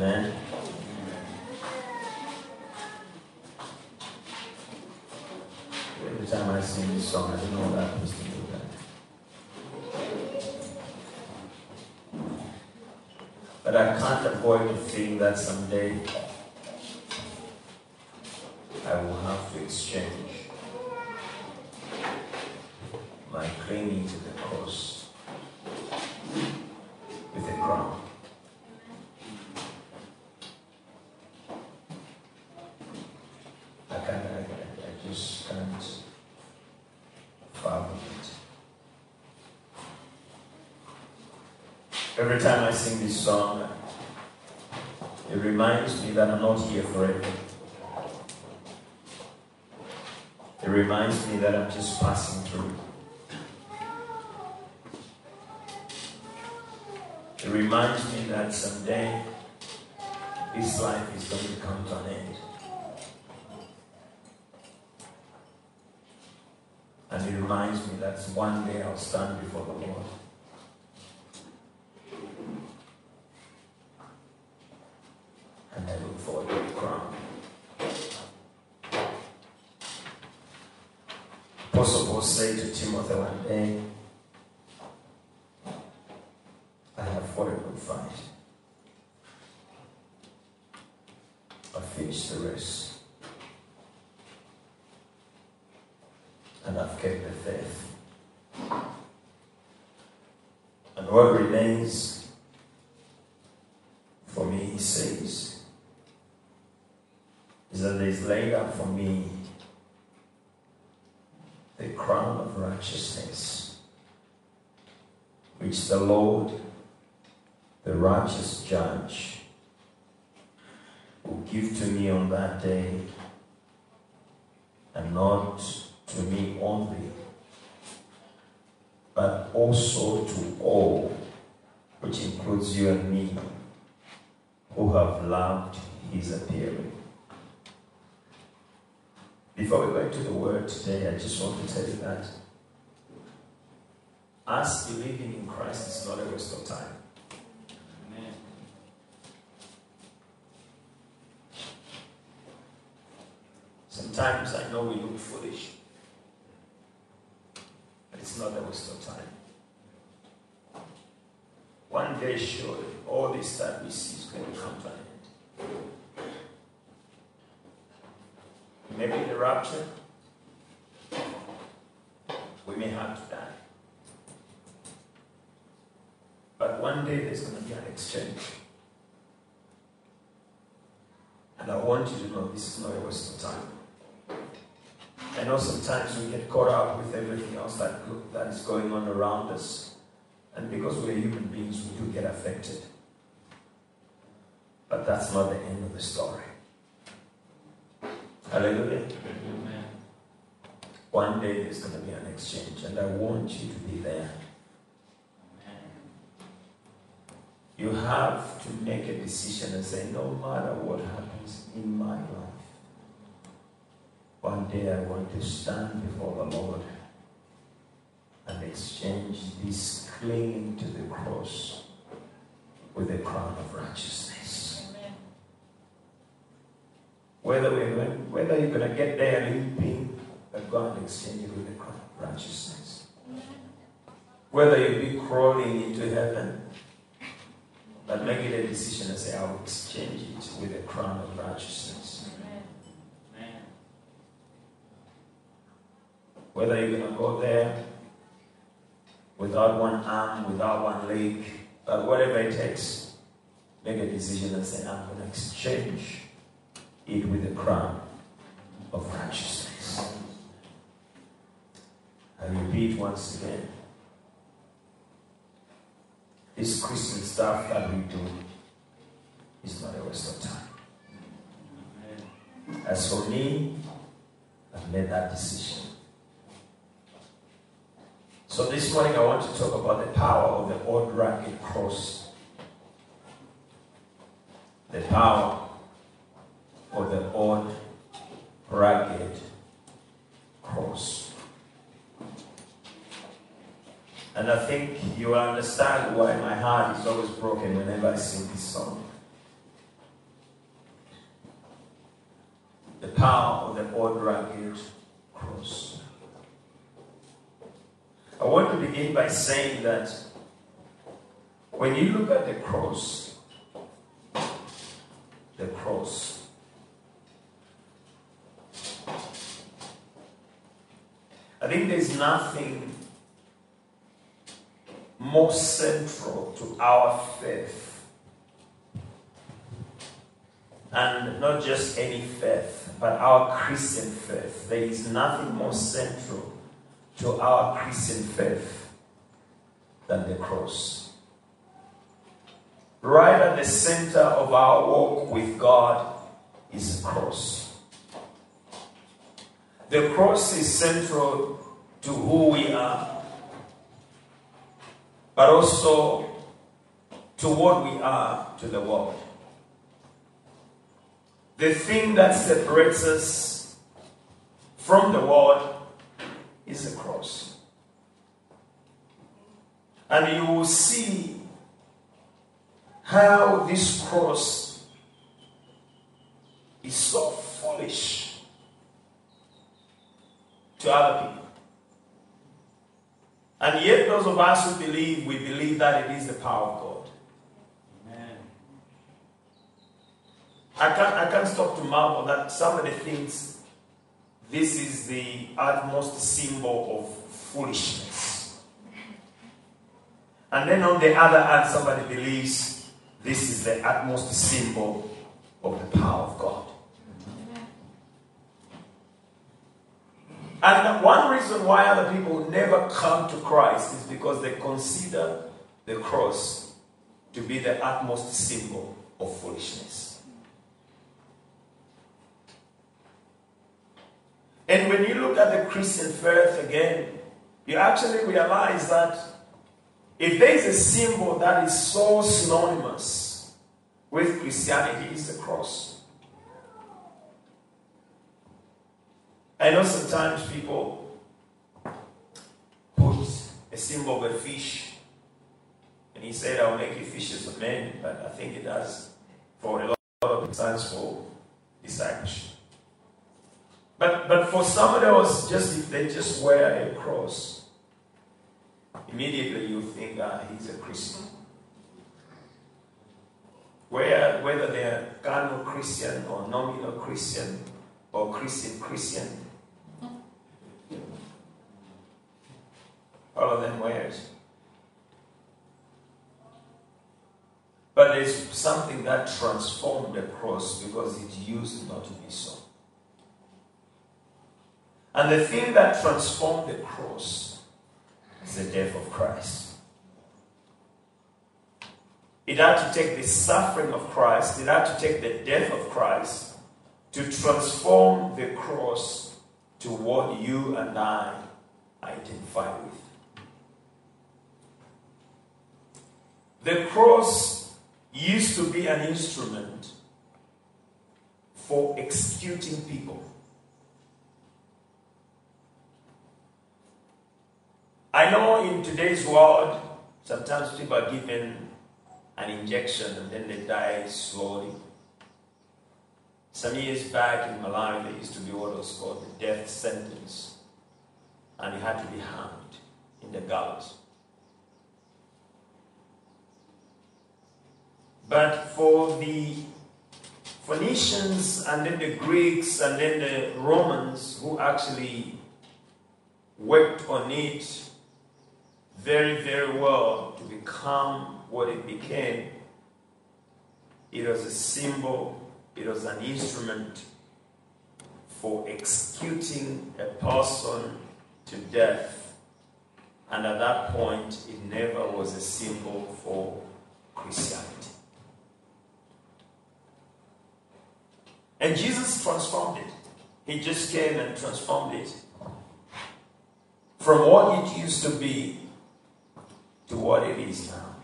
Amen. Every time I sing this song, I don't know what happens to that. But I can't avoid the feeling that someday I will have to exchange my clinging to the cross with a crown. I can't, I, I I just can't fathom it. Every time I sing this song, it reminds me that I'm not here forever. It reminds me that I'm just passing through. It reminds me that someday this life is going to come to an end. And it reminds me that one day I'll stand before the Lord. And I look forward to the crown. Apostle Paul said to Timothy one day, I have fought a good fight. I finished the race. And I've kept the faith. And what remains for me, he says, is that there is laid up for me the crown of righteousness, which the Lord, the righteous judge, will give to me on that day, and not to me only, but also to all, which includes you and me, who have loved his appearing. We the word today, I just want to tell you that us believing in Christ is not a waste of time. Amen. Sometimes I know we look foolish, but it's not a waste of time. One day, surely, all this that we see is going to come to an end. Maybe the rapture, may have to die. But one day there's going to be an exchange. And I want you to know this is not a waste of time. I know sometimes we get caught up with everything else that, that is going on around us. And because we're human beings, we do get affected. But that's not the end of the story. Hallelujah. Amen. One day there's going to be an exchange, and I want you to be there. You have to make a decision and say, no matter what happens in my life, one day I want to stand before the Lord and exchange this clinging to the cross with a crown of righteousness. Whether we're going, whether you're going to get there limping, but God and exchange with the crown of righteousness. Whether you be crawling into heaven, but make it a decision and say, I will exchange it with a crown of righteousness. Whether you're going to go there without one arm, without one leg, but whatever it takes, make a decision and say, I'm going to exchange it with a crown of righteousness. I repeat once again this Christian stuff that we do is not a waste of time. As for me, I've made that decision. So this morning I want to talk about the power of the old rugged cross. The power of the old rugged cross. And I think you will understand why my heart is always broken whenever I sing this song. The power of the old rugged cross. I want to begin by saying that when you look at the cross, the cross, I think there's nothing more central to our faith. And not just any faith, but our Christian faith. There is nothing more central to our Christian faith than the cross. Right at the center of our walk with God is the cross. The cross is central to who we are, but also to what we are to the world. The thing that separates us from the world is the cross. And you will see how this cross is so foolish to other people. And yet, those of us who believe, we believe that it is the power of God. Amen. I can't, I can't stop to marvel that some of the things, this is the utmost symbol of foolishness. And then on the other hand, somebody believes this is the utmost symbol of the power of God. And one reason why other people never come to Christ is because they consider the cross to be the utmost symbol of foolishness. And when you look at the Christian faith again, you actually realize that if there is a symbol that is so synonymous with Christianity, it's the cross. I know sometimes people put a symbol of a fish, and he said, I'll make you fishes of men, but I think it does for a lot of times for discipleship. But, but for somebody else, just if they just wear a cross, immediately you think, ah, he's a Christian. Where, whether they're carnal Christian or nominal Christian or Christian Christian, of them wear. But there's something that transformed the cross because it used not to be so. And the thing that transformed the cross is the death of Christ. It had to take the suffering of Christ, it had to take the death of Christ to transform the cross to what you and I identify with. The cross used to be an instrument for executing people. I know in today's world, sometimes people are given an injection and then they die slowly. Some years back in Malawi, there used to be what was called the death sentence, and you had to be hanged in the gallows. But for the Phoenicians and then the Greeks and then the Romans who actually worked on it very, very well to become what it became, it was a symbol, it was an instrument for executing a person to death. And at that point, it never was a symbol for Christianity. And Jesus transformed it. He just came and transformed it from what it used to be to what it is now.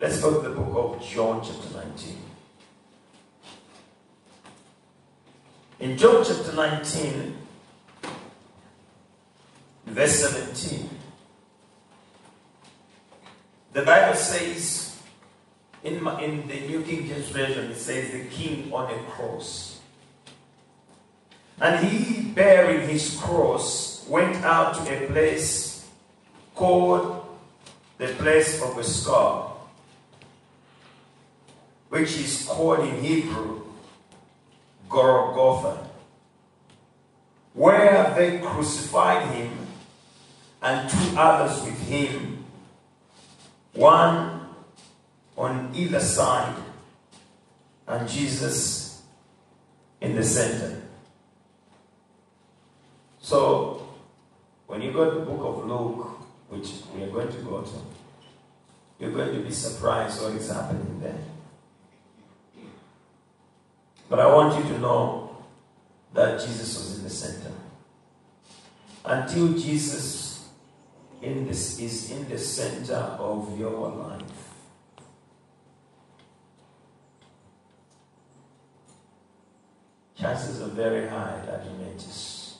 Let's go to the book of John, chapter 19. In John chapter 19, verse 17, the Bible says, In, my, in the New King James Version, it says the king on a cross. And he, bearing his cross, went out to a place called the place of a skull, which is called in Hebrew Golgotha, where they crucified him and two others with him, one on either side, and Jesus in the center. So, when you go to the book of Luke, which we are going to go to, you're going to be surprised what is happening there. But I want you to know that Jesus was in the center. Until Jesus in this is in the center of your life. Chances are very high that you may just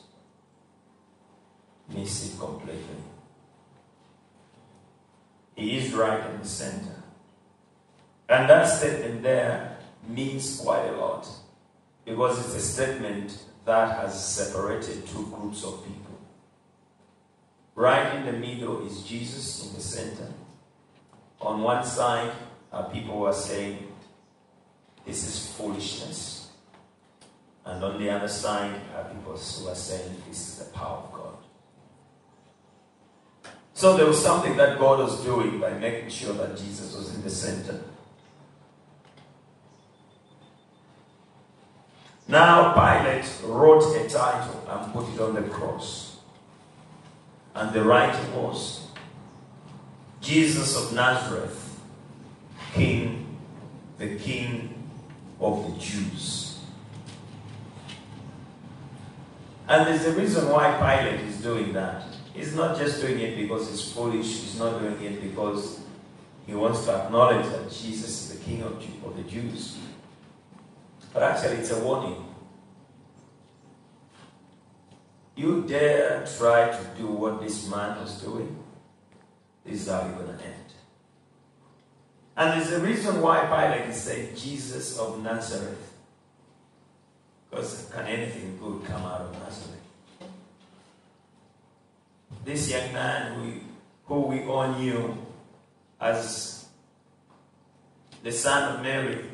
miss it completely. He is right in the center. And that statement there means quite a lot because it's a statement that has separated two groups of people. Right in the middle is Jesus in the center. On one side are people who are saying, This is foolishness. And on the other side are people who are saying, This is the power of God. So there was something that God was doing by making sure that Jesus was in the center. Now Pilate wrote a title and put it on the cross. And the writing was Jesus of Nazareth, King, the King of the Jews. And there's a reason why Pilate is doing that. He's not just doing it because he's foolish, he's not doing it because he wants to acknowledge that Jesus is the King of, of the Jews. But actually, it's a warning. You dare try to do what this man was doing, this is how you're going to end. And there's a reason why Pilate is saying Jesus of Nazareth. Because can anything good come out of Nazareth? This young man who, who we all knew as the son of Mary,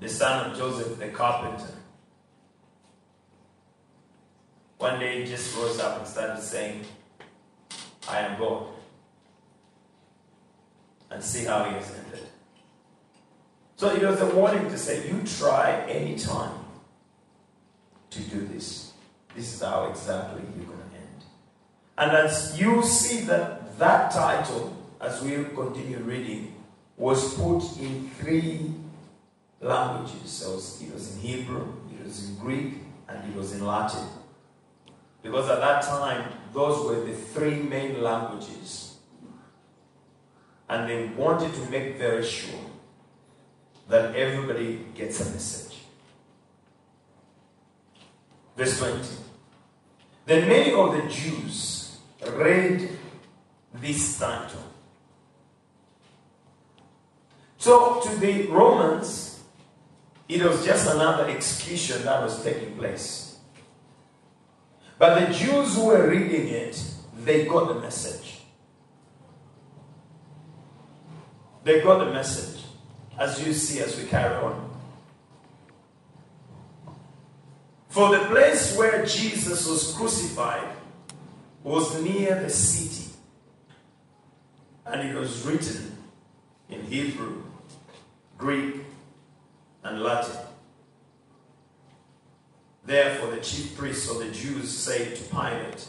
the son of Joseph the carpenter. One day he just rose up and started saying, I am God. And see how he has ended. So it was a warning to say, you try any time to do this. This is how exactly you're going to end. And as you see that that title, as we continue reading, was put in three languages. So it was in Hebrew, it was in Greek, and it was in Latin. Because at that time, those were the three main languages. And they wanted to make very sure that everybody gets a message. Verse 20. Then many of the Jews read this title. So to the Romans, it was just another execution that was taking place. But the Jews who were reading it, they got the message. They got the message, as you see as we carry on. For the place where Jesus was crucified was near the city, and it was written in Hebrew, Greek, and Latin. Therefore, the chief priests of the Jews said to Pilate,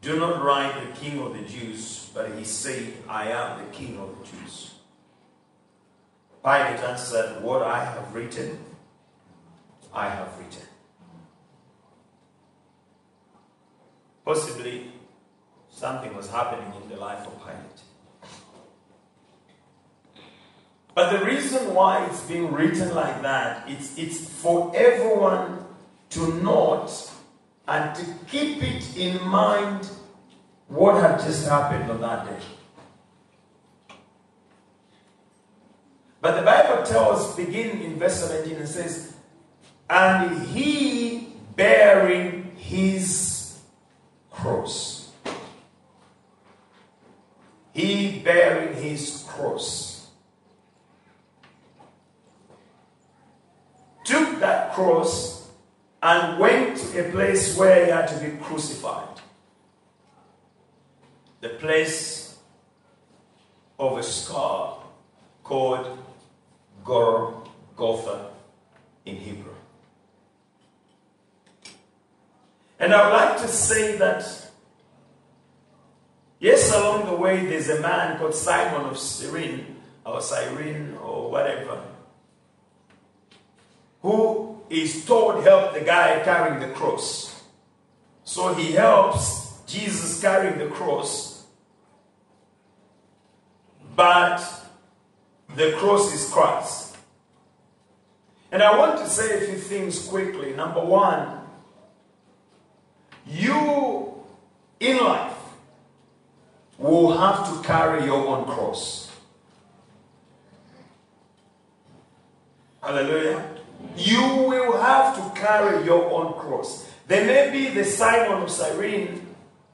Do not write the king of the Jews, but he said, I am the king of the Jews. Pilate answered, What I have written, I have written. Possibly something was happening in the life of Pilate. But the reason why it's being written like that, it's, it's for everyone to note and to keep it in mind what had just happened on that day. But the Bible tells, begin in verse 17, and says, And he bearing his cross. He bearing his cross. Took that cross and went to a place where he had to be crucified. The place of a scar called Golgotha in Hebrew. And I would like to say that, yes, along the way there's a man called Simon of Cyrene, or Cyrene, or whatever, who is told help the guy carrying the cross. So he helps Jesus carrying the cross, but the cross is Christ. And I want to say a few things quickly. Number one, you in life will have to carry your own cross. Hallelujah. You will have to carry your own cross. There may be the Simon of Cyrene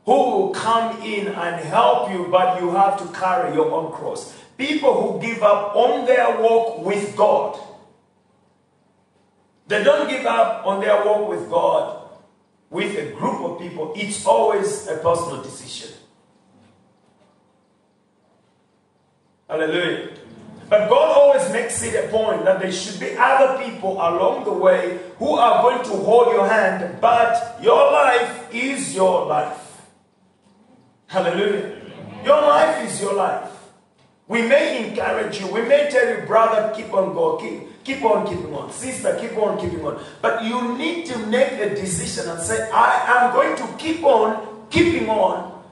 who will come in and help you, but you have to carry your own cross. People who give up on their walk with God. They don't give up on their walk with God with a group of people. It's always a personal decision. Hallelujah. But God always makes it a point that there should be other people along the way who are going to hold your hand, but your life is your life. Hallelujah. Your life is your life. We may encourage you, we may tell you, brother, keep on going, keep, keep on keeping on, sister, keep on keeping on. But you need to make a decision and say, I am going to keep on keeping on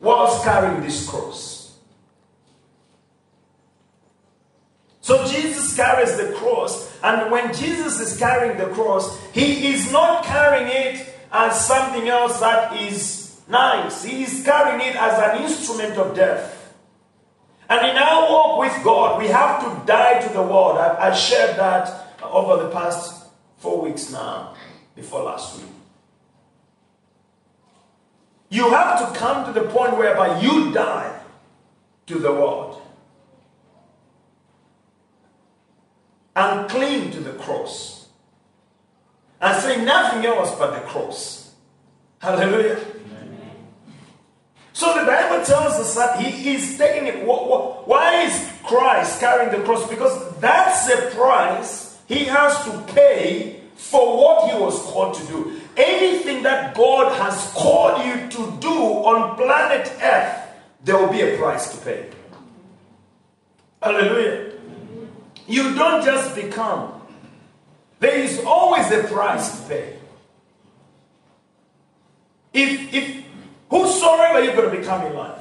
whilst carrying this cross. So Jesus carries the cross, and when Jesus is carrying the cross, he is not carrying it as something else that is nice. He is carrying it as an instrument of death. And in our walk with God, we have to die to the world. I, I shared that over the past four weeks now, before last week. You have to come to the point whereby you die to the world and cling to the cross and say nothing else but the cross. Hallelujah. So the Bible tells us that he is taking it. Why is Christ carrying the cross? Because that's the price he has to pay for what he was called to do. Anything that God has called you to do on planet Earth, there will be a price to pay. Hallelujah. You don't just become, there is always a price to pay. If, if whosoever you're going to become in life,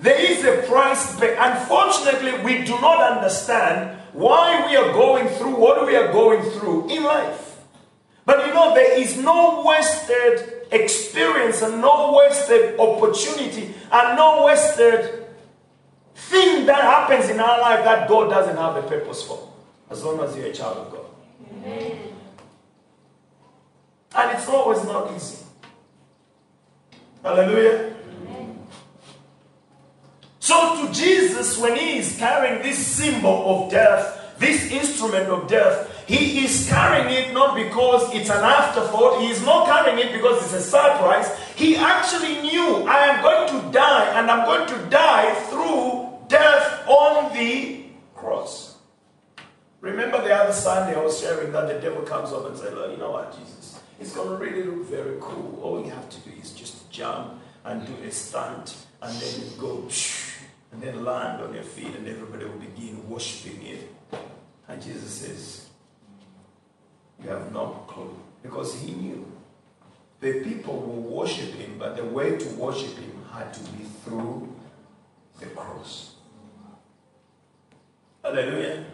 there is a price to pay. Unfortunately, we do not understand why we are going through what we are going through in life. But you know, there is no wasted experience and no wasted opportunity and no wasted thing that happens in our life that God doesn't have a purpose for, as long as you're a child of God. Amen. And it's always not easy. Hallelujah. Amen. So, to Jesus, when he is carrying this symbol of death, this instrument of death, he is carrying it not because it's an afterthought, he is not carrying it because it's a surprise. He actually knew, I am going to die, and I'm going to die through death on the cross. Remember the other Sunday I was sharing that the devil comes up and says, Look, you know what, Jesus, it's going to really look very cool. All you have to do is just jump and do a stunt, and then you go, and then land on your feet, and everybody will begin worshiping you. And Jesus says, You have no clue. Because he knew the people will worship him, but the way to worship him had to be through the cross. Hallelujah.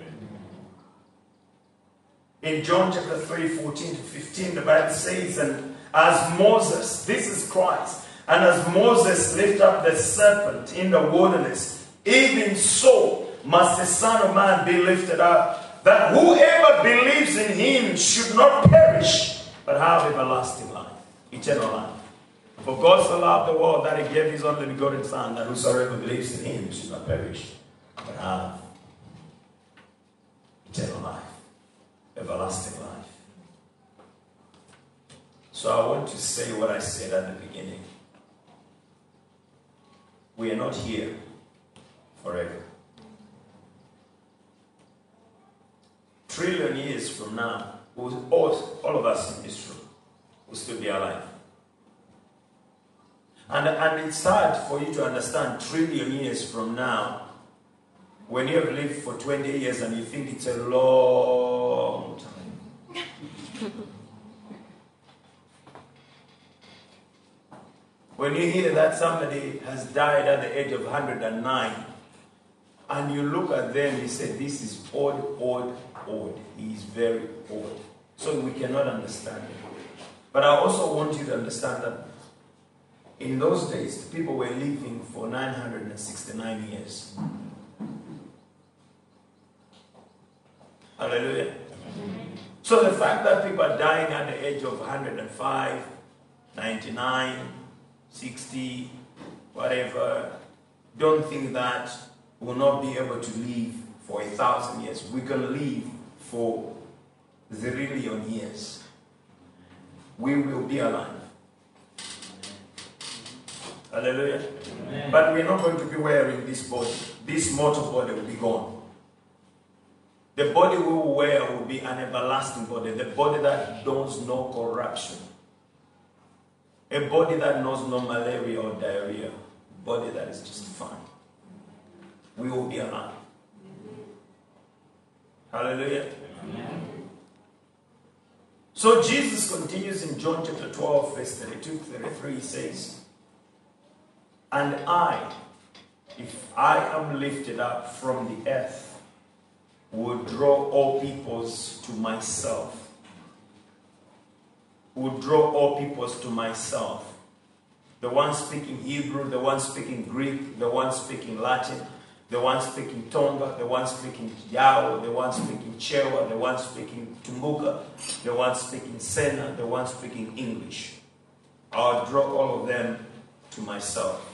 In John chapter 3, 14 to 15, the Bible says, And as Moses, this is Christ, and as Moses lifted up the serpent in the wilderness, even so must the Son of Man be lifted up, that whoever believes in him should not perish, but have everlasting life, eternal life. For God so loved the world that he gave his only begotten Son, that whosoever believes in him should not perish, but have eternal life, everlasting life. So I want to say what I said at the beginning. We are not here forever. Trillion years from now, all, all of us in this room will still be alive. And, and it's hard for you to understand trillion years from now when you have lived for 20 years and you think it's a long time. When you hear that somebody has died at the age of 109 and you look at them, you say, This is old, old, old. He is very old. So we cannot understand it. But I also want you to understand that in those days, people were living for 969 years. Hallelujah. So the fact that people are dying at the age of 105, 99, 60, whatever, don't think that we'll not be able to live for a thousand years. We can live for zillion years. We will be alive. Hallelujah. Amen. But we're not going to be wearing this body. This mortal body will be gone. The body we will wear will be an everlasting body, the body that knows no corruption, a body that knows no malaria or diarrhea, body that is just fine. We will be alive. Hallelujah. Amen. So Jesus continues in John chapter 12, verse 32 33, he says, And I, if I am lifted up from the earth, will draw all peoples to myself. Will draw all peoples to myself. The one speaking Hebrew, the one speaking Greek, the one speaking Latin, the one speaking Tonga, the one speaking Yao, the one speaking Chewa, the one speaking Tumbuka, the one speaking Sena, the one speaking English. I'll draw all of them to myself.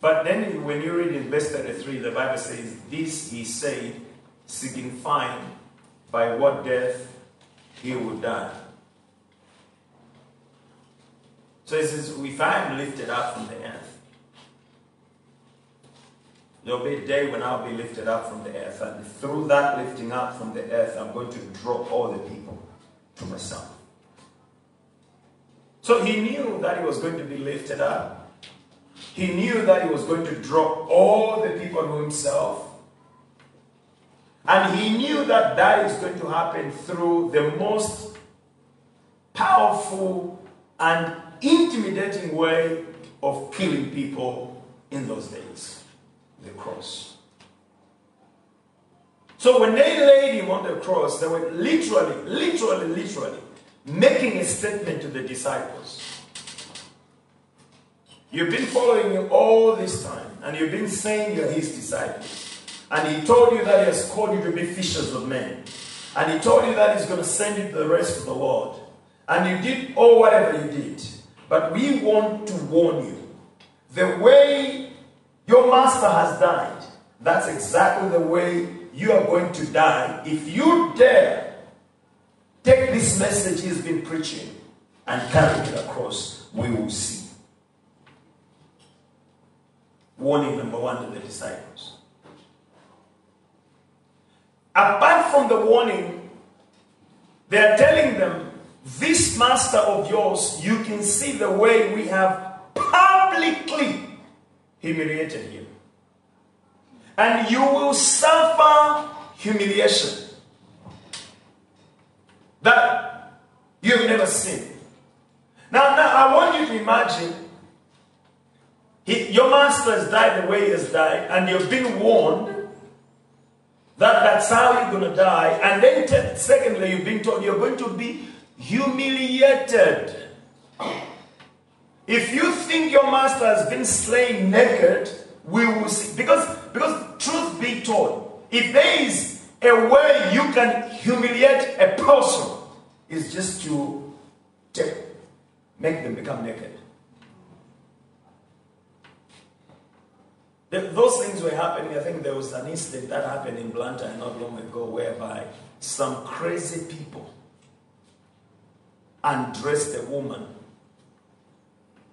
But then when you read in verse 33, the Bible says, This he said, signifying by what death he would die. So it says, If I am lifted up from the earth, there'll be a day when I'll be lifted up from the earth. And through that lifting up from the earth, I'm going to draw all the people to myself. So he knew that he was going to be lifted up. He knew that he was going to draw all the people to himself. And he knew that that is going to happen through the most powerful and intimidating way of killing people in those days the cross. So when they laid him on the cross, they were literally, literally, literally making a statement to the disciples. You've been following him all this time, and you've been saying you're his disciples. And he told you that he has called you to be fishers of men. And he told you that he's going to send you to the rest of the world. And you did all whatever you did. But we want to warn you. The way your master has died, that's exactly the way you are going to die if you dare take this message he's been preaching and carry it across. We will see. Warning number one to the disciples. Apart from the warning, they are telling them, This master of yours, you can see the way we have publicly humiliated him. And you will suffer humiliation that you've never seen. Now, now I want you to imagine he, your master has died the way he has died, and you've been warned that that's how you're going to die. And then, secondly, you've been told you're going to be humiliated. If you think your master has been slain naked, we will see. Because, because truth be told. If there is a way you can humiliate a person, is just to take, make them become naked. Th- Those things were happening. I think there was an incident that happened in Blantyre not long ago whereby some crazy people undressed a woman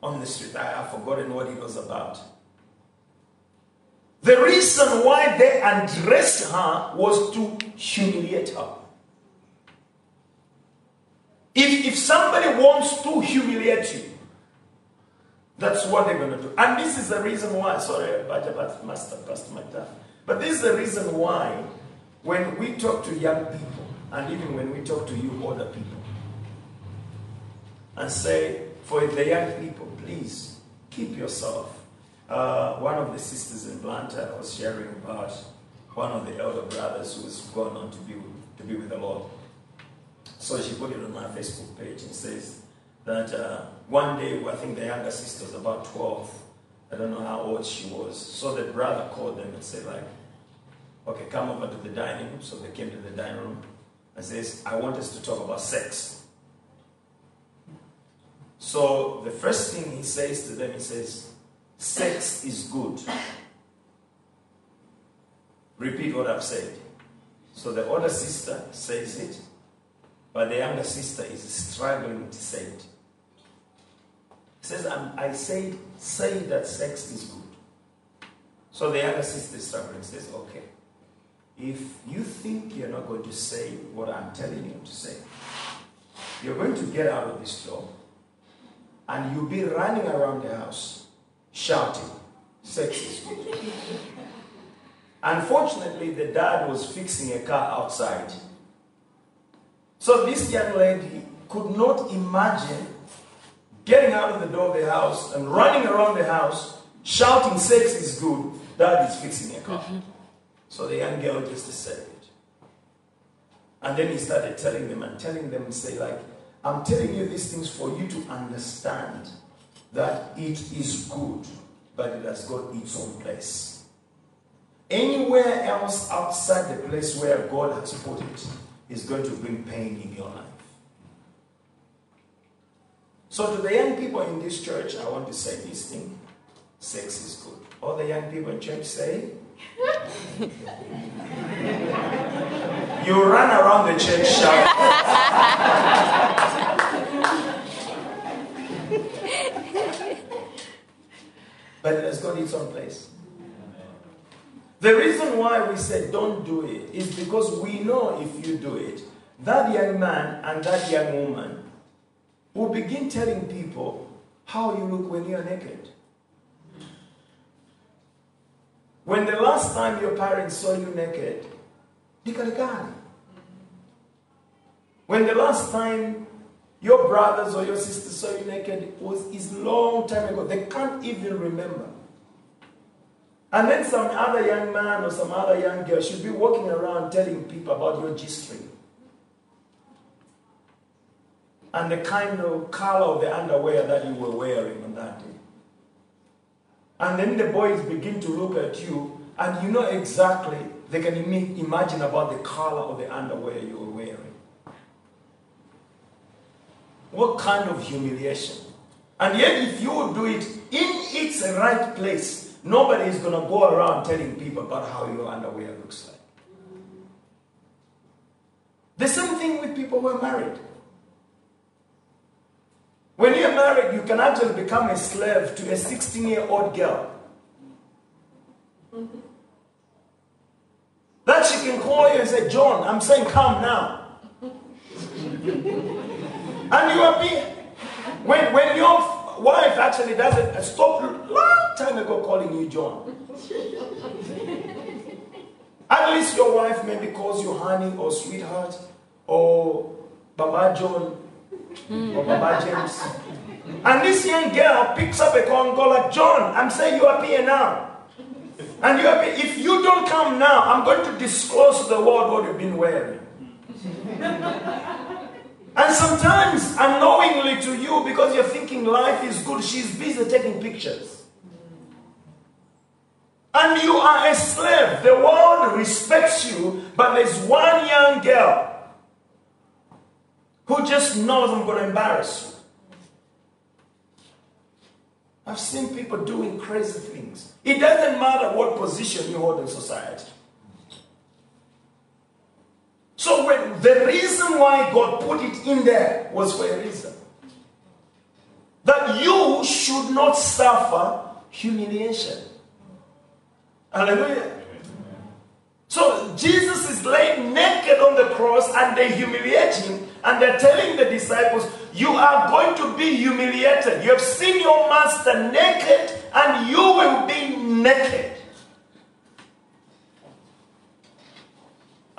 on the street. I have forgotten what it was about. The reason why they undressed her was to humiliate her. If, if somebody wants to humiliate you, that's what they're going to do. And this is the reason why, sorry, Bajabat Master Pastor my time. But this is the reason why when we talk to young people, and even when we talk to you older people, and say, for the young people, please keep yourself. Uh, one of the sisters in Blantyre was sharing about one of the elder brothers who has gone on to be, with, to be with the Lord. So she put it on my Facebook page and says that uh, one day, I think the younger sister was about 12. I don't know how old she was. So the brother called them and said, like, okay, come over to the dining room. So they came to the dining room and says, I want us to talk about sex. So the first thing he says to them, he says, sex is good. Repeat what I've said. So the older sister says it, but the younger sister is struggling to say it. He says, "I'm- I said, say that sex is good. So the younger sister is struggling, says, okay, if you think you're not going to say what I'm telling you to say, you're going to get out of this door and you'll be running around the house shouting, sex is good. Unfortunately, the dad was fixing a car outside. So this young lady could not imagine getting out of the door of the house and running around the house shouting, sex is good, dad is fixing a car. So the young girl just said it. And then he started telling them and telling them say, like, I'm telling you these things for you to understand that it is good, but it has got its own place. Anywhere else outside the place where God has put it is going to bring pain in your life. So, to the young people in this church, I want to say this thing sex is good. All the young people in church say, You run around the church shouting. but it has got its own place. The reason why we said don't do it is because we know if you do it, that young man and that young woman will begin telling people how you look when you're naked. When the last time your parents saw you naked, dikalikani. When the last time your brothers or your sisters saw you naked was is long time ago. They can't even remember. And then some other young man or some other young girl should be walking around telling people about your G string. And the kind of color of the underwear that you were wearing on that day. And then the boys begin to look at you, and you know exactly, they can imagine about the color of the underwear you were wearing. What kind of humiliation? And yet, if you do it in its right place, nobody is going to go around telling people about how your underwear looks like. The same thing with people who are married. When you're married, you can actually become a slave to a 16 year old girl. That she can call you and say, John, I'm saying come now. and you are being, when, when your wife actually doesn't stop long time ago calling you John. At least your wife maybe calls you honey or sweetheart or Baba John or Baba hmm. James. And this young girl picks up a call and goes like, John, I'm saying you are here now. And you are here. If you don't come now, I'm going to disclose to the world what you've been wearing. And sometimes unknowingly to you, because you're thinking life is good, she's busy taking pictures. And you are a slave. The world respects you, but there's one young girl who just knows I'm going to embarrass you. I've seen people doing crazy things. It doesn't matter what position you hold in society. So when the reason why God put it in there was for a reason. That you should not suffer humiliation. Hallelujah. So Jesus is laid naked on the cross and they humiliate him and they're telling the disciples, You are going to be humiliated. You have seen your master naked and you will be naked.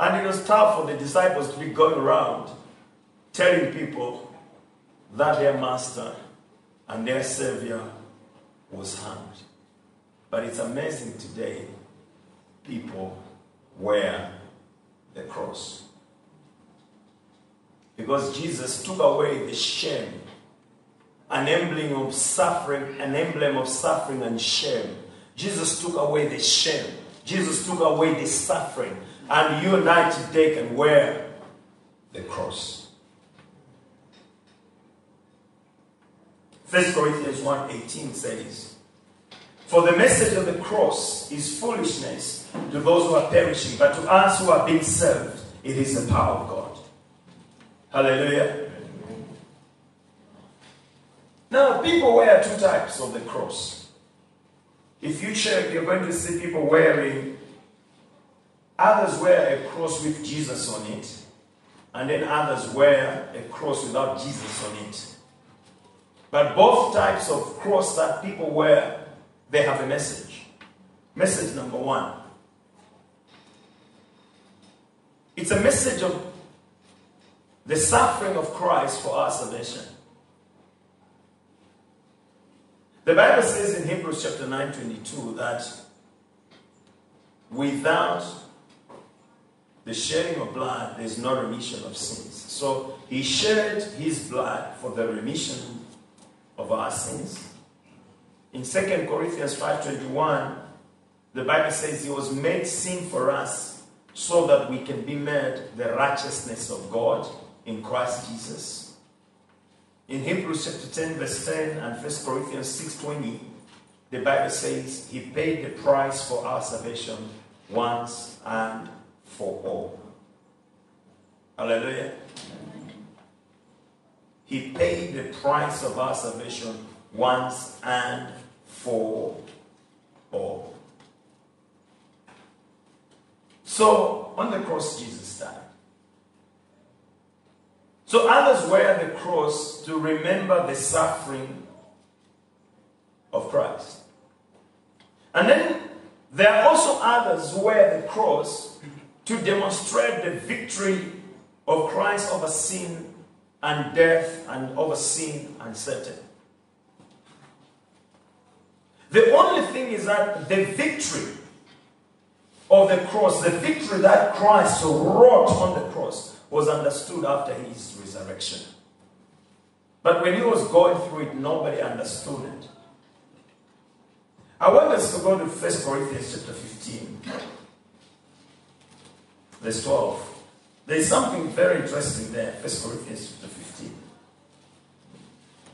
And it was tough for the disciples to be going around telling people that their master and their savior was hanged. But it's amazing today, people wear the cross. Because Jesus took away the shame, an emblem of suffering, an emblem of suffering and shame. Jesus took away the shame. Jesus took away the suffering. And you and I today can wear the cross. 1 Corinthians 1.18 says, For the message of the cross is foolishness to those who are perishing, but to us who are being saved, it is the power of God. Hallelujah. Now, people wear two types of the cross. If you check, you're going to see people wearing Others wear a cross with Jesus on it, and then others wear a cross without Jesus on it. But both types of cross that people wear, they have a message. Message number one it's a message of the suffering of Christ for our salvation. The Bible says in Hebrews chapter 9 22 that without the shedding of blood, there's no remission of sins. So he shed his blood for the remission of our sins. In 2 Corinthians 5.21, the Bible says he was made sin for us so that we can be made the righteousness of God in Christ Jesus. In Hebrews chapter 10, verse 10 and 1 Corinthians 6.20, the Bible says he paid the price for our salvation once and for all. Hallelujah. He paid the price of our salvation once and for all. So, on the cross, Jesus died. So, others wear the cross to remember the suffering of Christ. And then there are also others who wear the cross to demonstrate the victory of Christ over sin and death and over sin and Satan. The only thing is that the victory of the cross, the victory that Christ wrought on the cross, was understood after his resurrection. But when he was going through it, nobody understood it. I want us to go to 1 Corinthians chapter 15 verse 12. There's something very interesting there, 1 Corinthians chapter 15.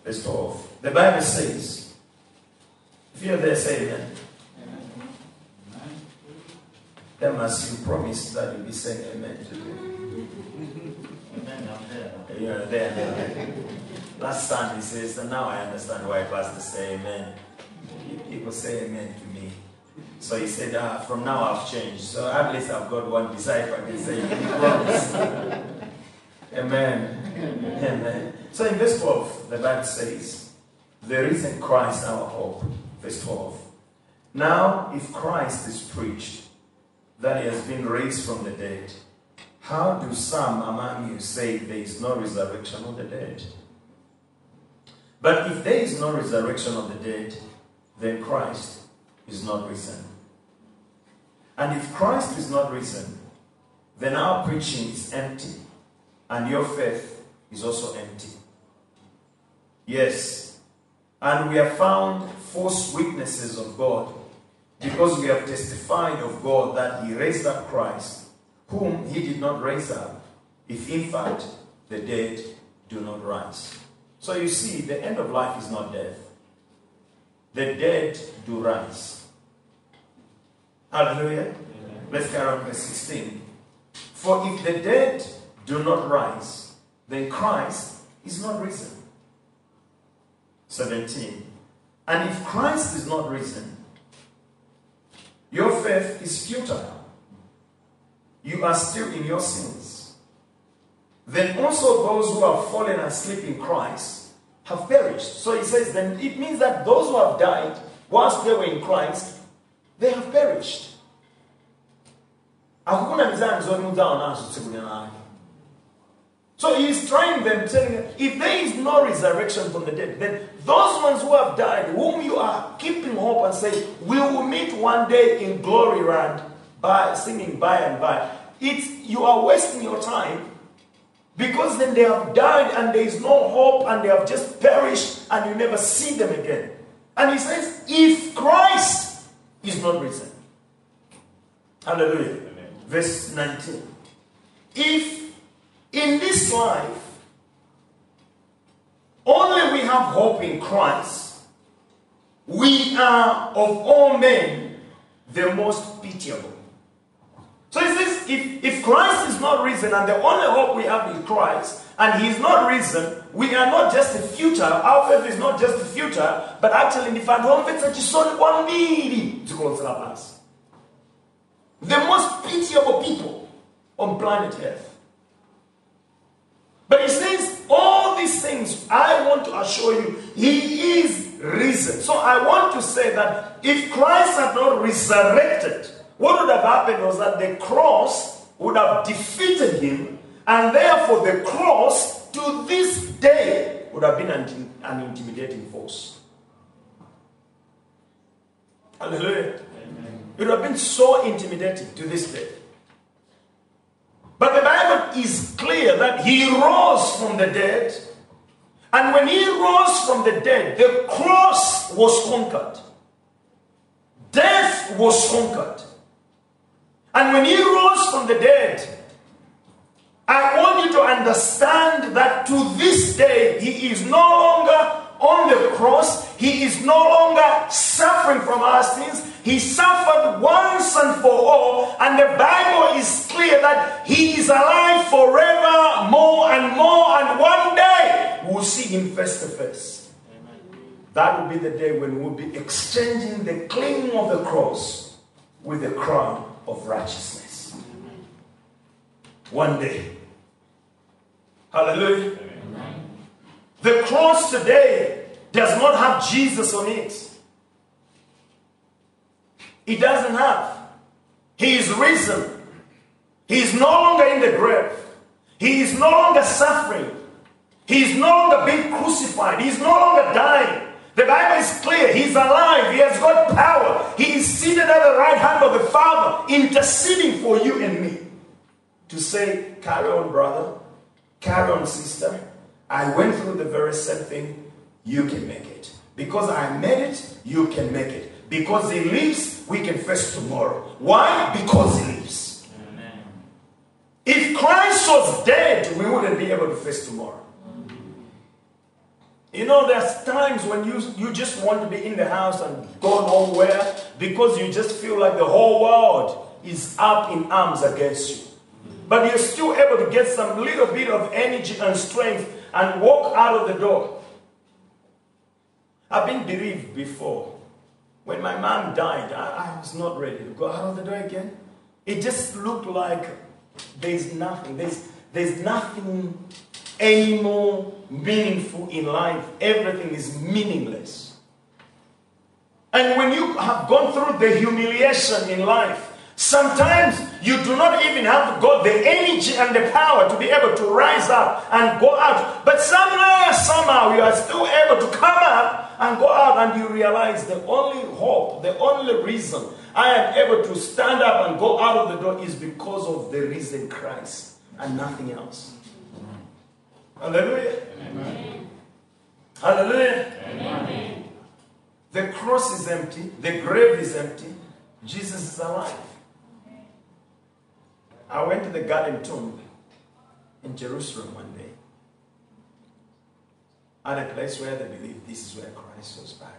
Verse 12. The Bible says, if you're there, say amen. Then must you promise that you'll be saying amen today. Amen. I'm there. You're there, there. Last Sunday says, and now I understand why Pastor say amen. People say amen. So he said, ah, from now I've changed. So at least I've got one disciple can say. Amen. Amen. So in verse 12, the Bible says, there is in Christ our hope. Verse 12. Now, if Christ is preached that he has been raised from the dead, how do some among you say there is no resurrection of the dead? But if there is no resurrection of the dead, then Christ is not risen. And if Christ is not risen, then our preaching is empty, and your faith is also empty. Yes, and we have found false witnesses of God, Because we have testified of God that He raised up Christ, whom He did not raise up, if in fact the dead do not rise. So you see, the end of life is not death. The dead do rise. Hallelujah. Let's carry on verse 16. For if the dead do not rise, then Christ is not risen. 17. And if Christ is not risen, your faith is futile. You are still in your sins. Then also those who have fallen asleep in Christ have perished. So he says, then it means that those who have died whilst they were in Christ, they have perished. Nazo tsiku. So he's trying them, telling them, if there is no resurrection from the dead, then those ones who have died, whom you are keeping hope and say, we will meet one day in glory land by singing by and by. It's you are wasting your time because then they have died and there is no hope and they have just perished and you never see them again. And he says, if Christ is not risen. Hallelujah. Verse 19. If in this life only we have hope in Christ, we are of all men the most pitiable. So he says, if, if Christ is not risen and the only hope we have is Christ, and he is not risen, we are not just the future, our faith is not just the future, but actually in the fact, chisoni kwambiri zikulotsera pansi. The most pitiable people on planet Earth. But he says, all these things, I want to assure you, he is risen. So I want to say that if Christ had not resurrected, what would have happened was that the cross would have defeated him, and therefore the cross to this day would have been an, intimidating force. Hallelujah. It would have been so intimidating to this day. But the Bible is clear that he rose from the dead. And when he rose from the dead, the cross was conquered. Death was conquered. And when he rose from the dead, I want you to understand that to this day, he is no longer on the cross. He is no longer suffering from our sins. He suffered once and for all. And the Bible is clear that he is alive forever, more and more. And one day we'll see him face to face. That will be the day when we'll be exchanging the clinging of the cross with the crown of righteousness. One day. Hallelujah. The cross today does not have Jesus on it. It doesn't have. He is risen. He is no longer in the grave. He is no longer suffering. He is no longer being crucified. He is no longer dying. The Bible is clear. He's alive. He has got power. He is seated at the right hand of the Father, interceding for you and me. To say, carry on, brother. Carry on, sister. I went through the very same thing. You can make it. Because I made it, you can make it. Because he lives, we can face tomorrow. Why? Because he lives. Amen. If Christ was dead, we wouldn't be able to face tomorrow. You know, there's times when you, you just want to be in the house and go nowhere because you just feel like the whole world is up in arms against you. But you're still able to get some little bit of energy and strength and walk out of the door. I've been bereaved before. When my mom died, I, I was not ready to go out of the door again. It just looked like there's nothing. There's, there's nothing any more meaningful in life. Everything is meaningless. And when you have gone through the humiliation in life, sometimes you do not even have got the energy and the power to be able to rise up and go out. But somehow, somehow, you are still able to come up and go out, and you realize the only hope, the only reason I am able to stand up and go out of the door is because of the risen Christ and nothing else. Hallelujah. Hallelujah. The cross is empty, the grave is empty, Jesus is alive. I went to the garden tomb in Jerusalem one day. At a place where they believe this is where Christ was buried.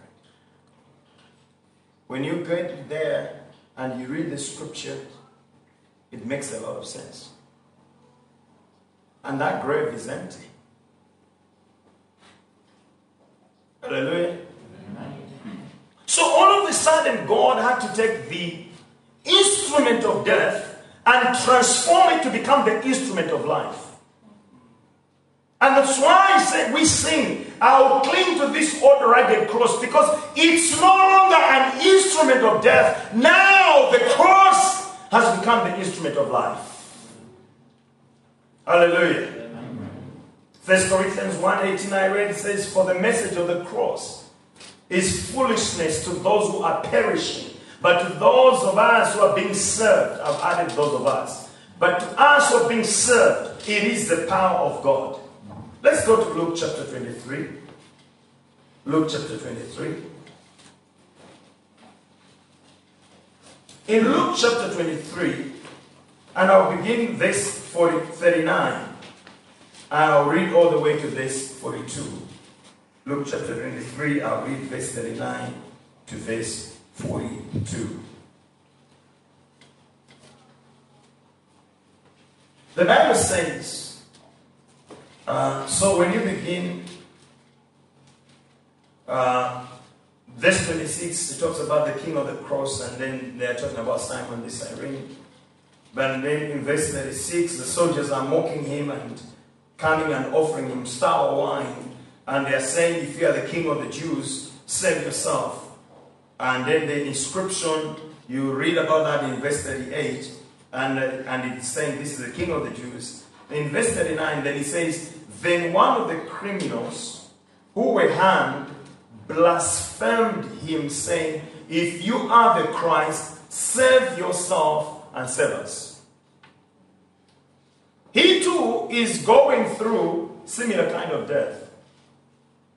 When you get there and you read the scripture, it makes a lot of sense. And that grave is empty. Hallelujah. So all of a sudden, God had to take the instrument of death and transform it to become the instrument of life. And that's why we sing, I'll cling to this old rugged cross because it's no longer an instrument of death. Now the cross has become the instrument of life. Hallelujah. First Corinthians 1.18 I read says, For the message of the cross is foolishness to those who are perishing. But to those of us who are being served, I've added those of us. But to us who are being served, it is the power of God. Let's go to Luke chapter 23. Luke chapter 23. In Luke chapter 23, and I'll begin verse 40, 39. I'll read all the way to verse 42. Luke chapter 23, I'll read verse 39 to verse 42. The Bible says, uh, so when you begin uh, verse 26, it talks about the king of the cross, and then they're talking about Simon the Cyrene. But then in verse 36, the soldiers are mocking him and coming and offering him sour wine. And they are saying, If you are the king of the Jews, save yourself. And then the inscription, you read about that in verse 38, and, uh, and it's saying, This is the king of the Jews. In verse 39, then he says, Then one of the criminals who were hanged blasphemed him, saying, If you are the Christ, save yourself and save us. He too is going through similar kind of death.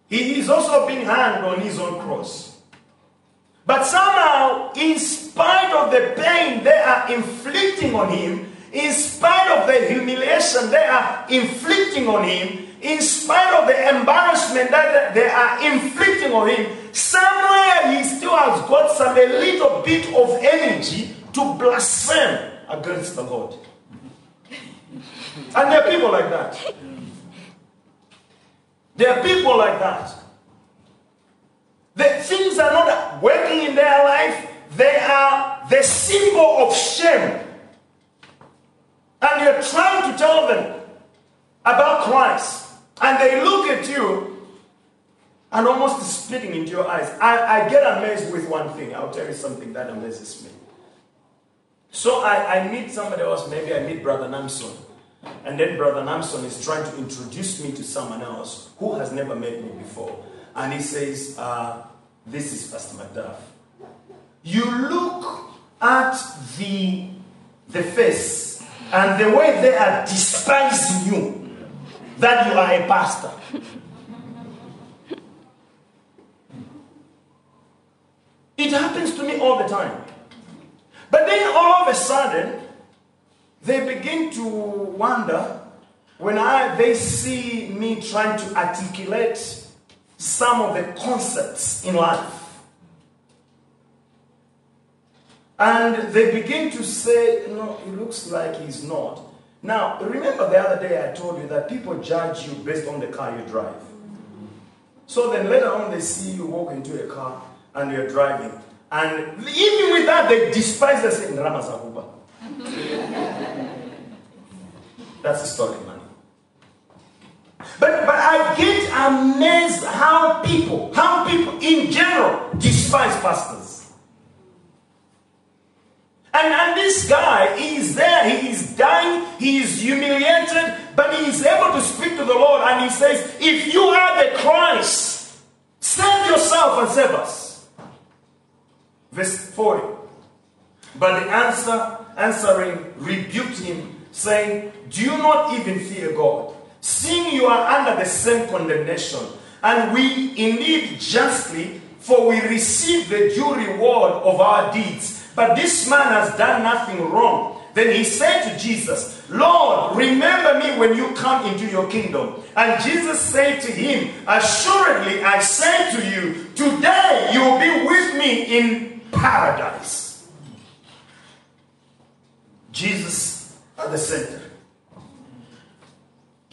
He is also being hanged on his own cross. But somehow, in spite of the pain they are inflicting on him, in spite of the humiliation they are inflicting on him, in spite of the embarrassment that they are inflicting on him, somewhere he still has got some a little bit of energy to blaspheme against the Lord. And there are people like that. There are people like that. The things are not working in their life, they are the symbol of shame. And you're trying to tell them about Christ. And they look at you and almost spitting into your eyes. I, I get amazed with one thing. I'll tell you something that amazes me. So I, I meet somebody else, maybe I meet Brother Namson. And then Brother Namson is trying to introduce me to someone else who has never met me before. And he says, uh, This is Pastor MacDuff. You look at the, the face and the way they are despising you, that you are a pastor. It happens to me all the time. But then all of a sudden, they begin to wonder when I, they see me trying to articulate some of the concepts in life. And they begin to say, no, it looks like he's not. Now, remember the other day I told you that people judge you based on the car you drive. So then later on they see you walk into a car and you're driving. And even with that, they despise the saying, Ramazahuba. That's the story. But, but I get amazed how people, how people in general despise pastors. And, and this guy, is there, he is dying, he is humiliated, but he is able to speak to the Lord and he says, If you are the Christ, save yourself and save us. Verse 40. But the answer, answering, rebuked him, saying, Do you not even fear God? Seeing you are under the same condemnation, and we indeed justly, for we receive the due reward of our deeds. But this man has done nothing wrong. Then he said to Jesus, Lord, remember me when you come into your kingdom. And Jesus said to him, Assuredly, I say to you, today you will be with me in paradise. Jesus at the center.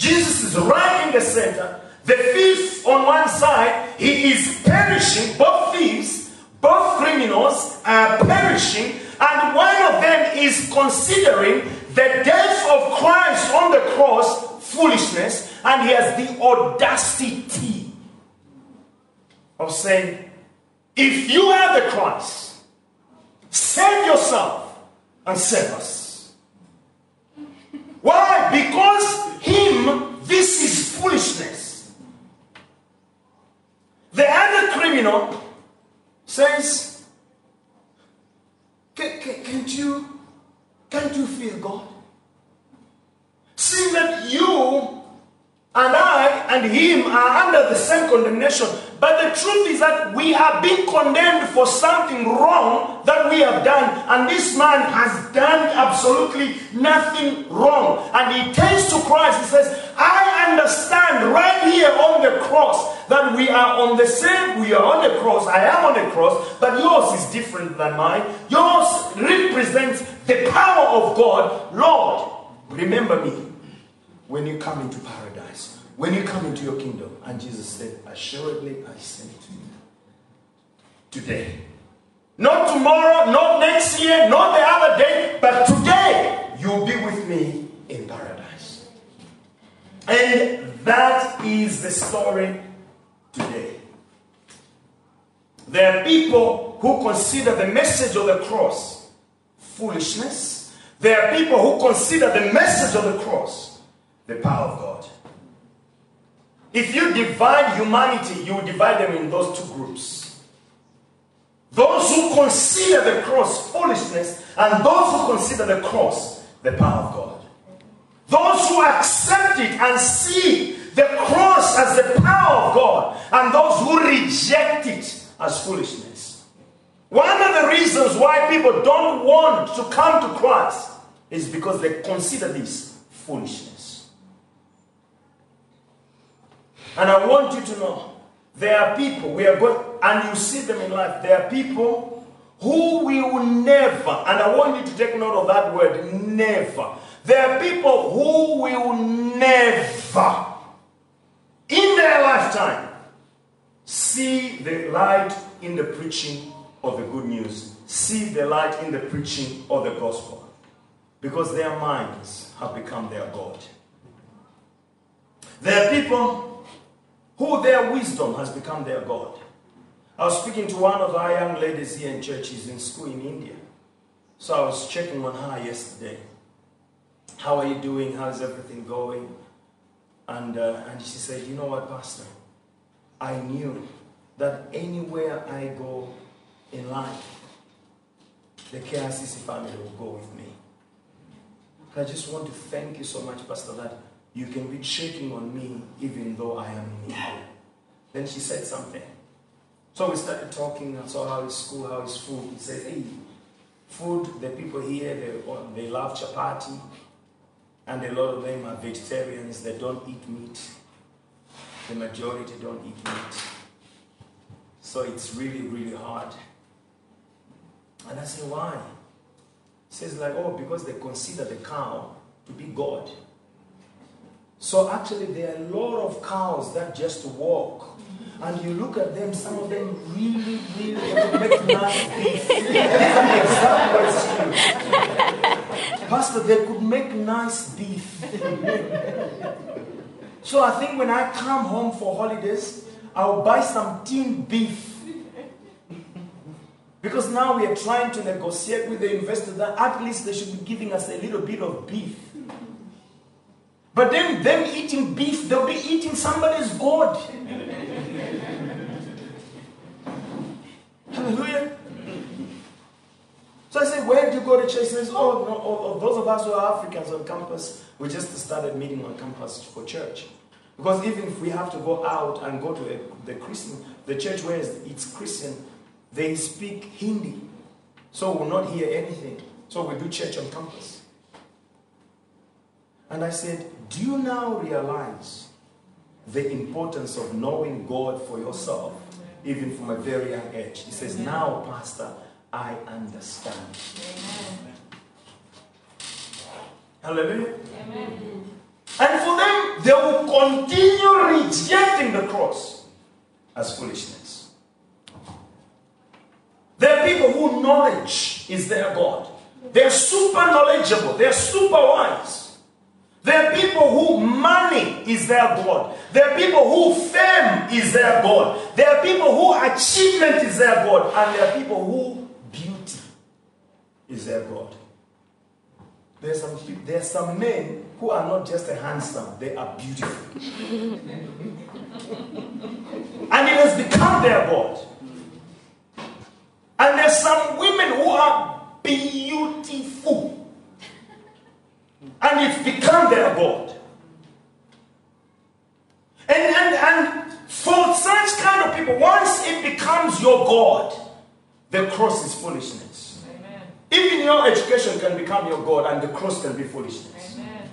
Jesus is right in the center. The thief on one side, he is perishing. Both thieves, both criminals are perishing. And one of them is considering the death of Christ on the cross foolishness. And he has the audacity of saying, if you are the Christ, save yourself and save us. Why? Because him, this is foolishness. The other criminal says, "Ca- ca- can't you, can't you feel God? See that you and I and him are under the same condemnation. But the truth is that we are being condemned for something wrong that we have done. And this man has done absolutely nothing wrong. And he turns to Christ He says, I understand right here on the cross that we are on the same, we are on the cross. I am on the cross, but yours is different than mine. Yours represents the power of God. Lord, remember me when you come into paradise, when you come into your kingdom. And Jesus said, Assuredly, I say to you, today. Not tomorrow, not next year, not the other day, but today you'll be with me in paradise. And that is the story today. There are people who consider the message of the cross foolishness. There are people who consider the message of the cross the power of God. If you divide humanity, you divide them in those two groups. Those who consider the cross foolishness, and those who consider the cross the power of God. Those who accept it and see the cross as the power of God, and those who reject it as foolishness. One of the reasons why people don't want to come to Christ is because they consider this foolishness. And I want you to know there are people, we are going, and you see them in life, there are people who will never, and I want you to take note of that word, never. There are people who will never, in their lifetime, see the light in the preaching of the good news, see the light in the preaching of the gospel, because their minds have become their God. There are people who their wisdom has become their God. I was speaking to one of our young ladies here in church. She's in school in India. So I was checking on her yesterday. How are you doing? How's everything going? And, uh, and she said, You know what, Pastor? I knew that anywhere I go in life, the KRCC family will go with me. I just want to thank you so much, Pastor, that you can be checking on me even though I am in India. Then she said something. So we started talking. I saw how is school, how is food. He said, hey, food, the people here, they, oh, they love chapati. And a lot of them are vegetarians. They don't eat meat. The majority don't eat meat. So it's really, really hard. And I said, why? He says like, oh, because they consider the cow to be God. So actually, there are a lot of cows that just walk. And you look at them, some of them really, really make nice beef. Pastor, they could make nice beef. so I think when I come home for holidays, I'll buy some tin beef. Because now we are trying to negotiate with the investor that at least they should be giving us a little bit of beef. But then, them eating beef, they'll be eating somebody's God. Hallelujah. So I said, Where do you go to church? He says, Oh, no, oh, oh, those of us who are Africans on campus, we just started meeting on campus for church. Because even if we have to go out and go to a, the Christian, the church where it's Christian, they speak Hindi. So we'll not hear anything. So we do church on campus. And I said, Do you now realize the importance of knowing God for yourself, even from a very young age? He says, Now, Pastor, I understand. Amen. Hallelujah. Amen. And for them, they will continue rejecting the cross as foolishness. There are people who knowledge is their God. They're super knowledgeable, they're super wise. There are people who money is their God. There are people who fame is their God. There are people who achievement is their God. And there are people who beauty is their God. There's some, there are some men who are not just handsome, they are beautiful. and it has become their God. And there are some women who are beautiful. And it's become their God. And, and, and for such kind of people, once it becomes your God, the cross is foolishness. Amen. Even your education can become your God, and the cross can be foolishness. Amen.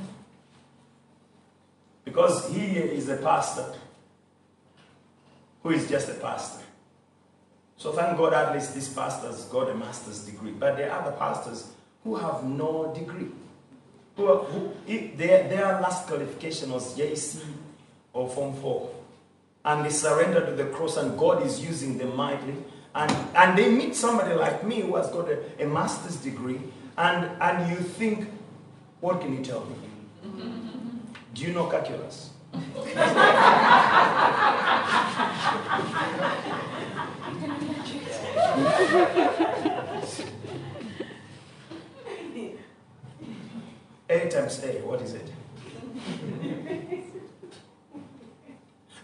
Because he is a pastor who is just a pastor. So thank God at least this pastor's got a master's degree. But there are other pastors who have no degree. Are, who their, their last qualification was JC or Form 4. And they surrender to the cross and God is using them mightily. And, and they meet somebody like me who has got a, a master's degree and, and you think, what can you tell me? Do you know calculus? a times A, what is it?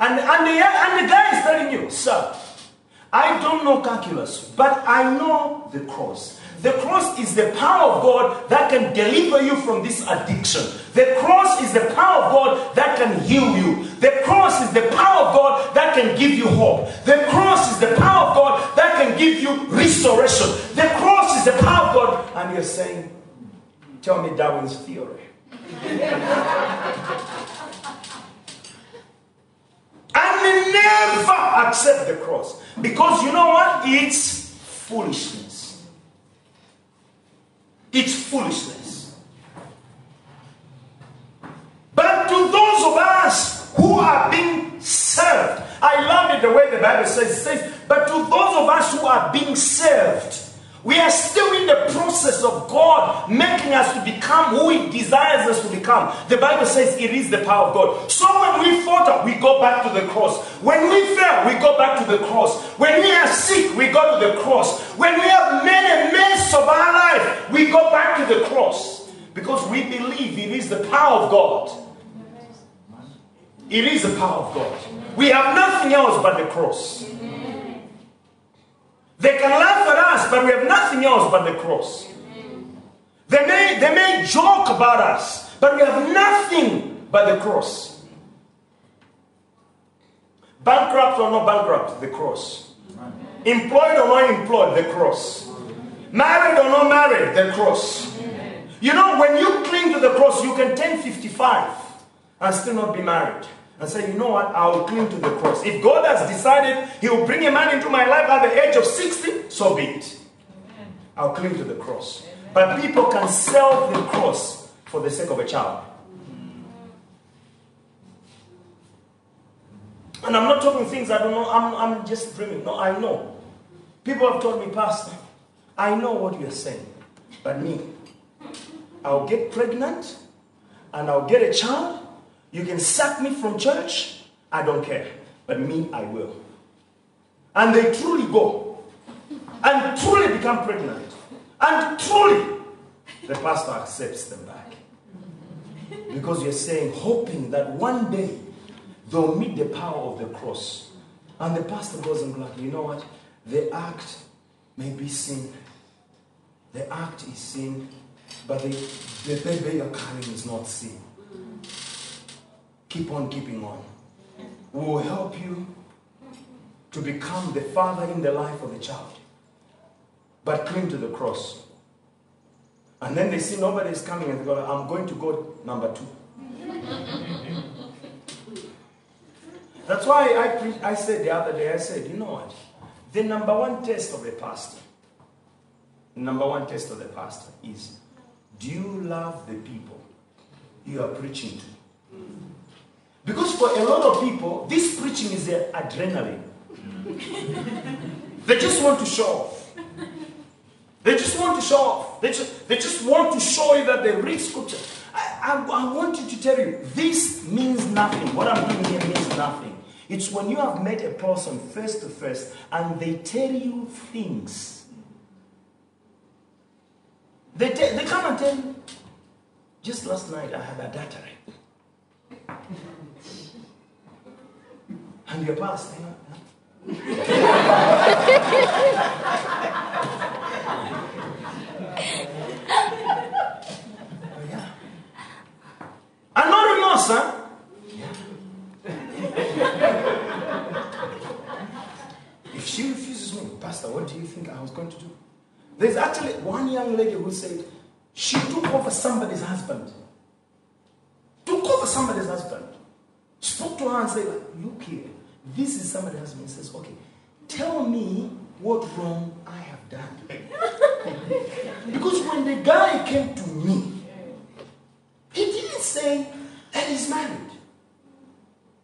and, and, the, and the guy is telling you, sir, I don't know calculus, but I know the cross. The cross is the power of God that can deliver you from this addiction. The cross is the power of God that can heal you. The cross is the power of God that can give you hope. The cross is the power of God that can give you restoration. The cross is the power of God. And you're saying, Tell me Darwin's theory. and they never accept the cross. Because you know what? It's foolishness. It's foolishness. But to those of us who are being served, I love it the way the Bible says, says, but to those of us who are being served, we are still in the process of God making us to become who He desires us to become. The Bible says it is the power of God. So when we falter, we go back to the cross. When we fail, we go back to the cross. When we are sick, we go to the cross. When we have many mess of our life, we go back to the cross. Because we believe it is the power of God. It is the power of God. We have nothing else but the cross. They can laugh at us, but we have nothing else but the cross. They may, they may joke about us, but we have nothing but the cross. Bankrupt or not bankrupt, the cross. Employed or not employed, the cross. Married or not married, the cross. You know, when you cling to the cross, you can turn 55 and still not be married and say, you know what, I'll cling to the cross. If God has decided He will bring a man into my life at the age of 60, so be it. Amen. I'll cling to the cross. Amen. But people can sell the cross for the sake of a child. And I'm not talking things I don't know, I'm, I'm just dreaming. No, I know. People have told me, Pastor, I know what you're saying, but me, I'll get pregnant and I'll get a child you can sack me from church, I don't care. But me, I will. And they truly go and truly become pregnant. And truly, the pastor accepts them back. Because you're saying, hoping that one day they'll meet the power of the cross. And the pastor goes and like, you know what? The act may be sin. The act is sin, but the, the baby you're carrying is not sin. Keep on keeping on. We will help you to become the father in the life of the child. But cling to the cross. And then they see nobody is coming and they go, I'm going to go number two. That's why I, pre- I said the other day, I said, you know what? The number one test of a pastor, number one test of the pastor is do you love the people you are preaching to? Because for a lot of people, this preaching is their adrenaline. they just want to show off. They just want to show off. They just, they just want to show you that they read scripture. I, I, I want you to tell you, this means nothing. What I'm doing here means nothing. It's when you have met a person face to face and they tell you things. They, they come and tell you, just last night I had a adultery. And your pastor, you know, Oh, yeah. And no remorse, huh? If she refuses me, Pastor, what do you think I was going to do? There's actually one young lady who said she took over somebody's husband. Took over somebody's husband. Spoke to her and said, Look here, this is somebody's husband. He says, Okay, tell me what wrong I have done. because when the guy came to me, he didn't say that he's married.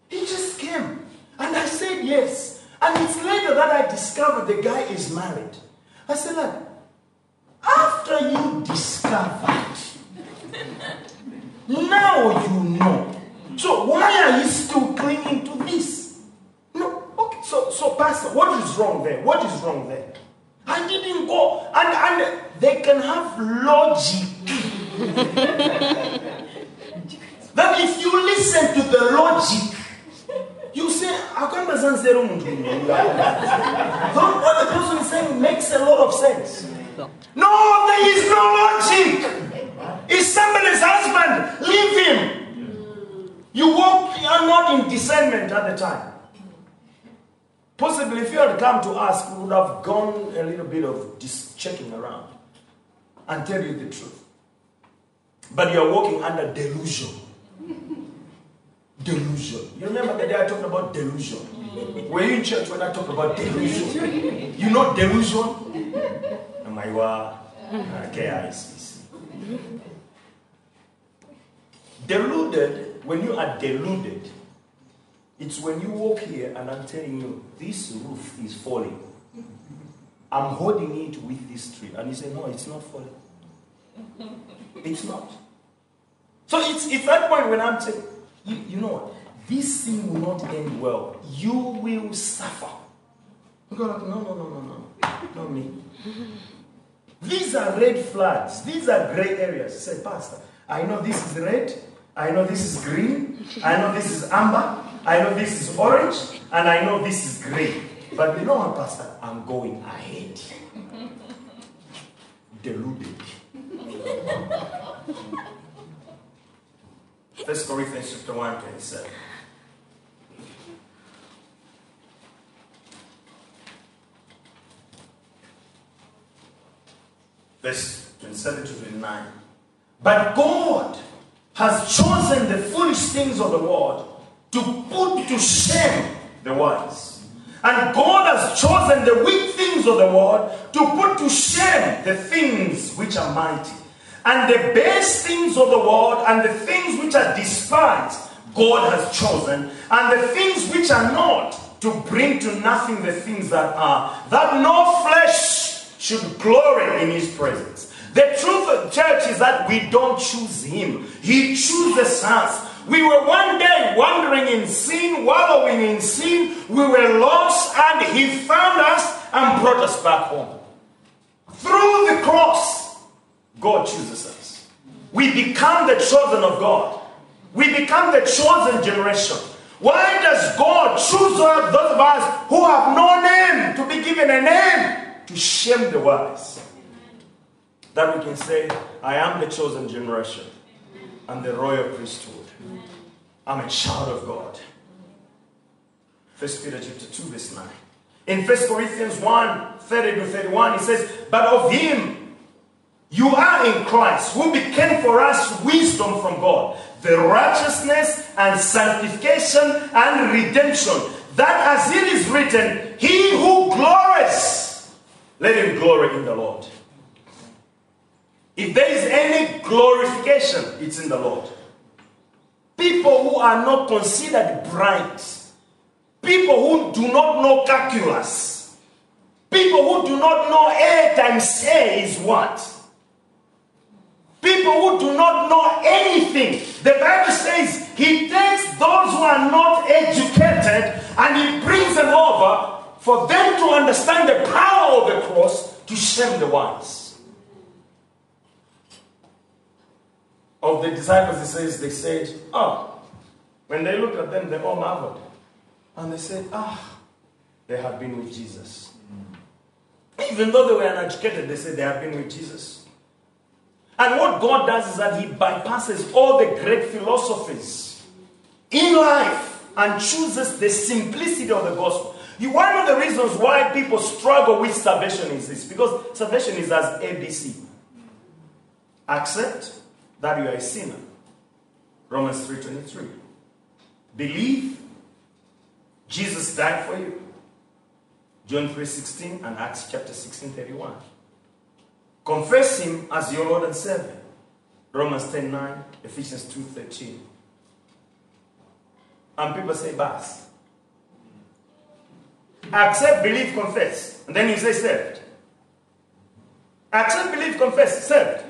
He just came. And I said yes. And it's later that I discovered the guy is married. I said, like, after you discovered, now you know. So why are you still clinging to this? No, okay. So, so Pastor, what is wrong there? What is wrong there? I didn't go, and, and they can have logic. that if you listen to the logic, you say, akamba zanzero muntu uyu." Don't what the person is saying makes a lot of sense. No, there is no logic. It's somebody's husband. Leave him. You walk, you are not in discernment at the time. Possibly, if you had come to would have gone a little bit of dis- checking around and tell you the truth. But you're walking under delusion. Delusion. You remember the day I talked about delusion? Were you in church when I talked about delusion? You know delusion? Am I wa- KICC. Deluded, when you are deluded, it's when you walk here and I'm telling you, this roof is falling. I'm holding it with this tree. And you say, no, it's not falling. It's not. So it's, it's that point when I'm saying, you, you know what? This thing will not end well. You will suffer. You go like, no, no, no, no, no. Not me. These are red flags. These are gray areas. Say, Pastor, I know this is red. I know this is green. I know this is amber. I know this is orange. And I know this is gray. But you know what, Pastor? I'm going ahead. Deluded. First Corinthians chapter 1, 27. Verse 27 to 29. But God has chosen the foolish things of the world to put to shame the wise. And God has chosen the weak things of the world to put to shame the things which are mighty. And the base things of the world and the things which are despised, God has chosen. And the things which are not, to bring to nothing the things that are, that no flesh should glory in his presence. The truth of church is that we don't choose him, he chooses us. We were one day wandering in sin, wallowing in sin. We were lost, and he found us and brought us back home. Through the cross, God chooses us. We become the chosen of God. We become the chosen generation. Why does God choose those of us who have no name to be given a name to shame the wise? That we can say, I am the chosen generation and the royal priesthood. I'm a child of God. First Peter chapter 2, verse 9. In First Corinthians 1, 30 to 31, he says, But of him you are in Christ, who became for us wisdom from God, the righteousness and sanctification and redemption. That as it is written, he who glories, let him glory in the Lord. If there is any glorification, it's in the Lord. People who are not considered bright, people who do not know calculus, people who do not know A times A is what? People who do not know anything. The Bible says he takes those who are not educated and he brings them over for them to understand the power of the cross to shame the wise. Of the disciples, it says, they said, Oh, when they looked at them, they all marveled. And they said, Ah, they have been with Jesus. Even though they were uneducated, they said they have been with Jesus. And what God does is that He bypasses all the great philosophies in life and chooses the simplicity of the gospel. You, one of the reasons why people struggle with salvation is this because salvation is as ABC. Accept that you are a sinner. Romans 3:23. Believe Jesus died for you. John 3:16 and Acts chapter 16.31. Confess him as your Lord and Savior. Romans 10.9, Ephesians 2.13. And people say, Bas. Accept, believe, confess. And then you say, saved. Accept, believe, confess, saved.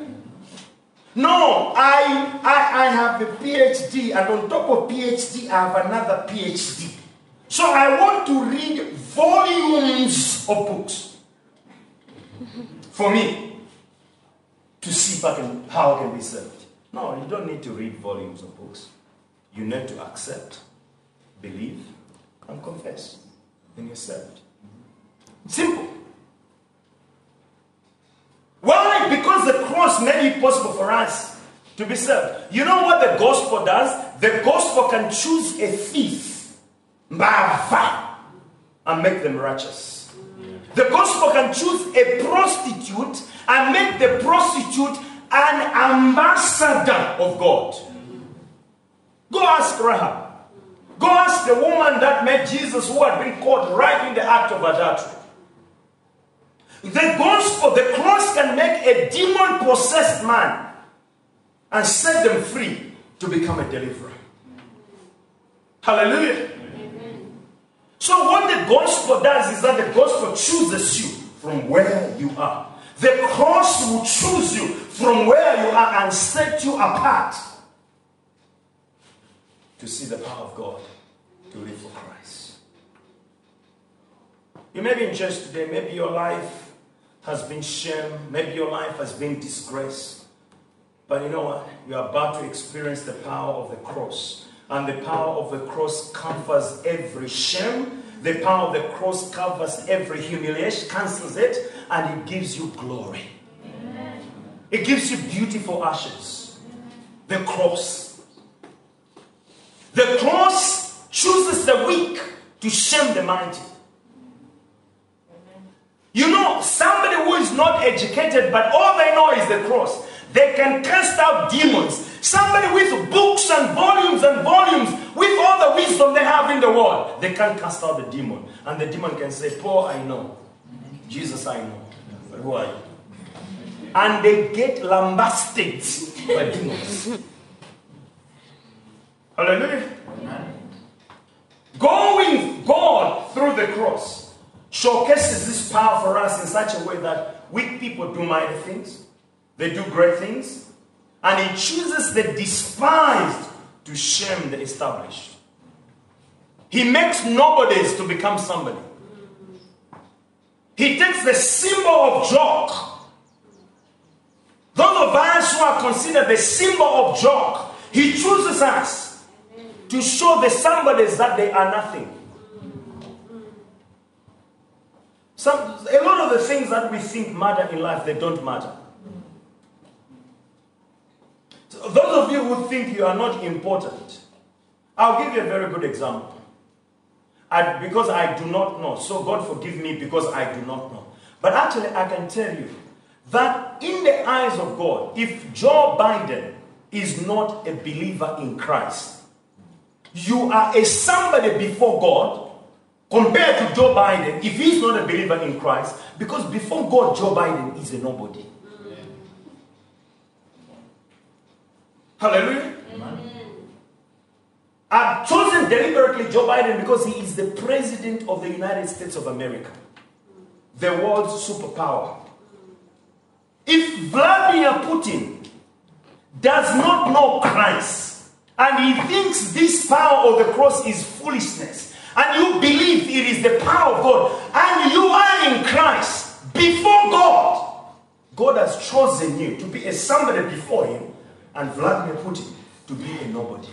No, I, I, I have a PhD, and on top of PhD, I have another PhD. So I want to read volumes of books for me to see if I can, how I can be saved. No, you don't need to read volumes of books. You need to accept, believe, and confess. Then you're saved. Simple. Why? The made it possible for us to be saved. You know what the gospel does? The gospel can choose a thief, and make them righteous. The gospel can choose a prostitute and make the prostitute an ambassador of God. Go ask Rahab. Go ask the woman that met Jesus who had been caught right in the act of adultery. The gospel, the cross can make a demon possessed man and set them free to become a deliverer. Hallelujah. So, what the gospel does is that the gospel chooses you from where you are. The cross will choose you from where you are and set you apart to see the power of God to live for Christ. You may be in church today, maybe your life has been shamed, maybe your life has been disgraced. But you know what? You are about to experience the power of the cross. And the power of the cross covers every shame. The power of the cross covers every humiliation, cancels it, and it gives you glory. It gives you beautiful ashes. The cross. The cross chooses the weak to shame the mighty. You know, somebody who is not educated, but all they know is the cross. They can cast out demons. Somebody with books and volumes and volumes, with all the wisdom they have in the world, they can cast out the demon. And the demon can say, Paul, I know. Jesus, I know. But who are you? And they get lambasted by demons. Hallelujah. Going God through the cross showcases this power for us in such a way that weak people do mighty things, they do great things, and He chooses the despised to shame the established. He makes nobodies to become somebody. He takes the symbol of joke. Those of us who are considered the symbol of joke, He chooses us to show the somebodies that they are nothing. Some, a lot of the things that we think matter in life, they don't matter. So those of you who think you are not important, I'll give you a very good example. I, because I do not know. So God forgive me because I do not know. But actually, I can tell you that in the eyes of God, if Joe Biden is not a believer in Christ, you are a somebody before God compared to Joe Biden if he's not a believer in Christ, because before God, Joe Biden is a nobody. Hallelujah. I've chosen deliberately Joe Biden because he is the president of the United States of America, the world's superpower. If Vladimir Putin does not know Christ and he thinks this power of the cross is foolishness, and you believe it is the power of God, and you are in Christ before God, God has chosen you to be a somebody before Him, and Vladimir Putin to be a nobody.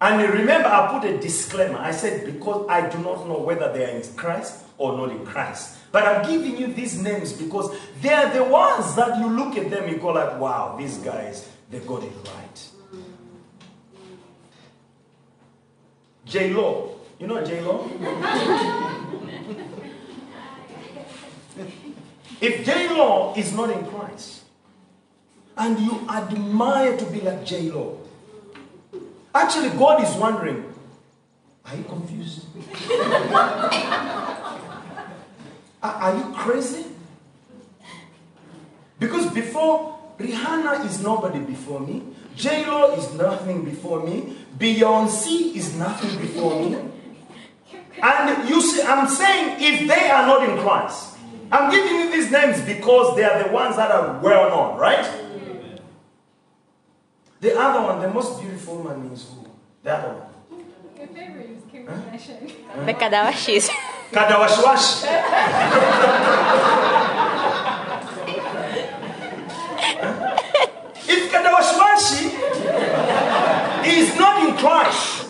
And remember, I put a disclaimer. I said, because I do not know whether they are in Christ or not in Christ. But I'm giving you these names because they are the ones that you look at them, you go like, wow, these guys, they got it right. J Lo. You know J Lo? if J Lo is not in Christ, and you admire to be like J Lo, actually, God is wondering, are you confused? are, you crazy? Because before Rihanna is nobody before me, J Lo is nothing before me, Beyonce is nothing before me. And you see, I'm saying if they are not in Christ, I'm giving you these names because they are the ones that are well known, right? The other one, the most beautiful woman is who? The other one. Your favorite is Kim Kardashian. Becca dava X. Kadawashwash. if Kadawashwashi is not in Christ,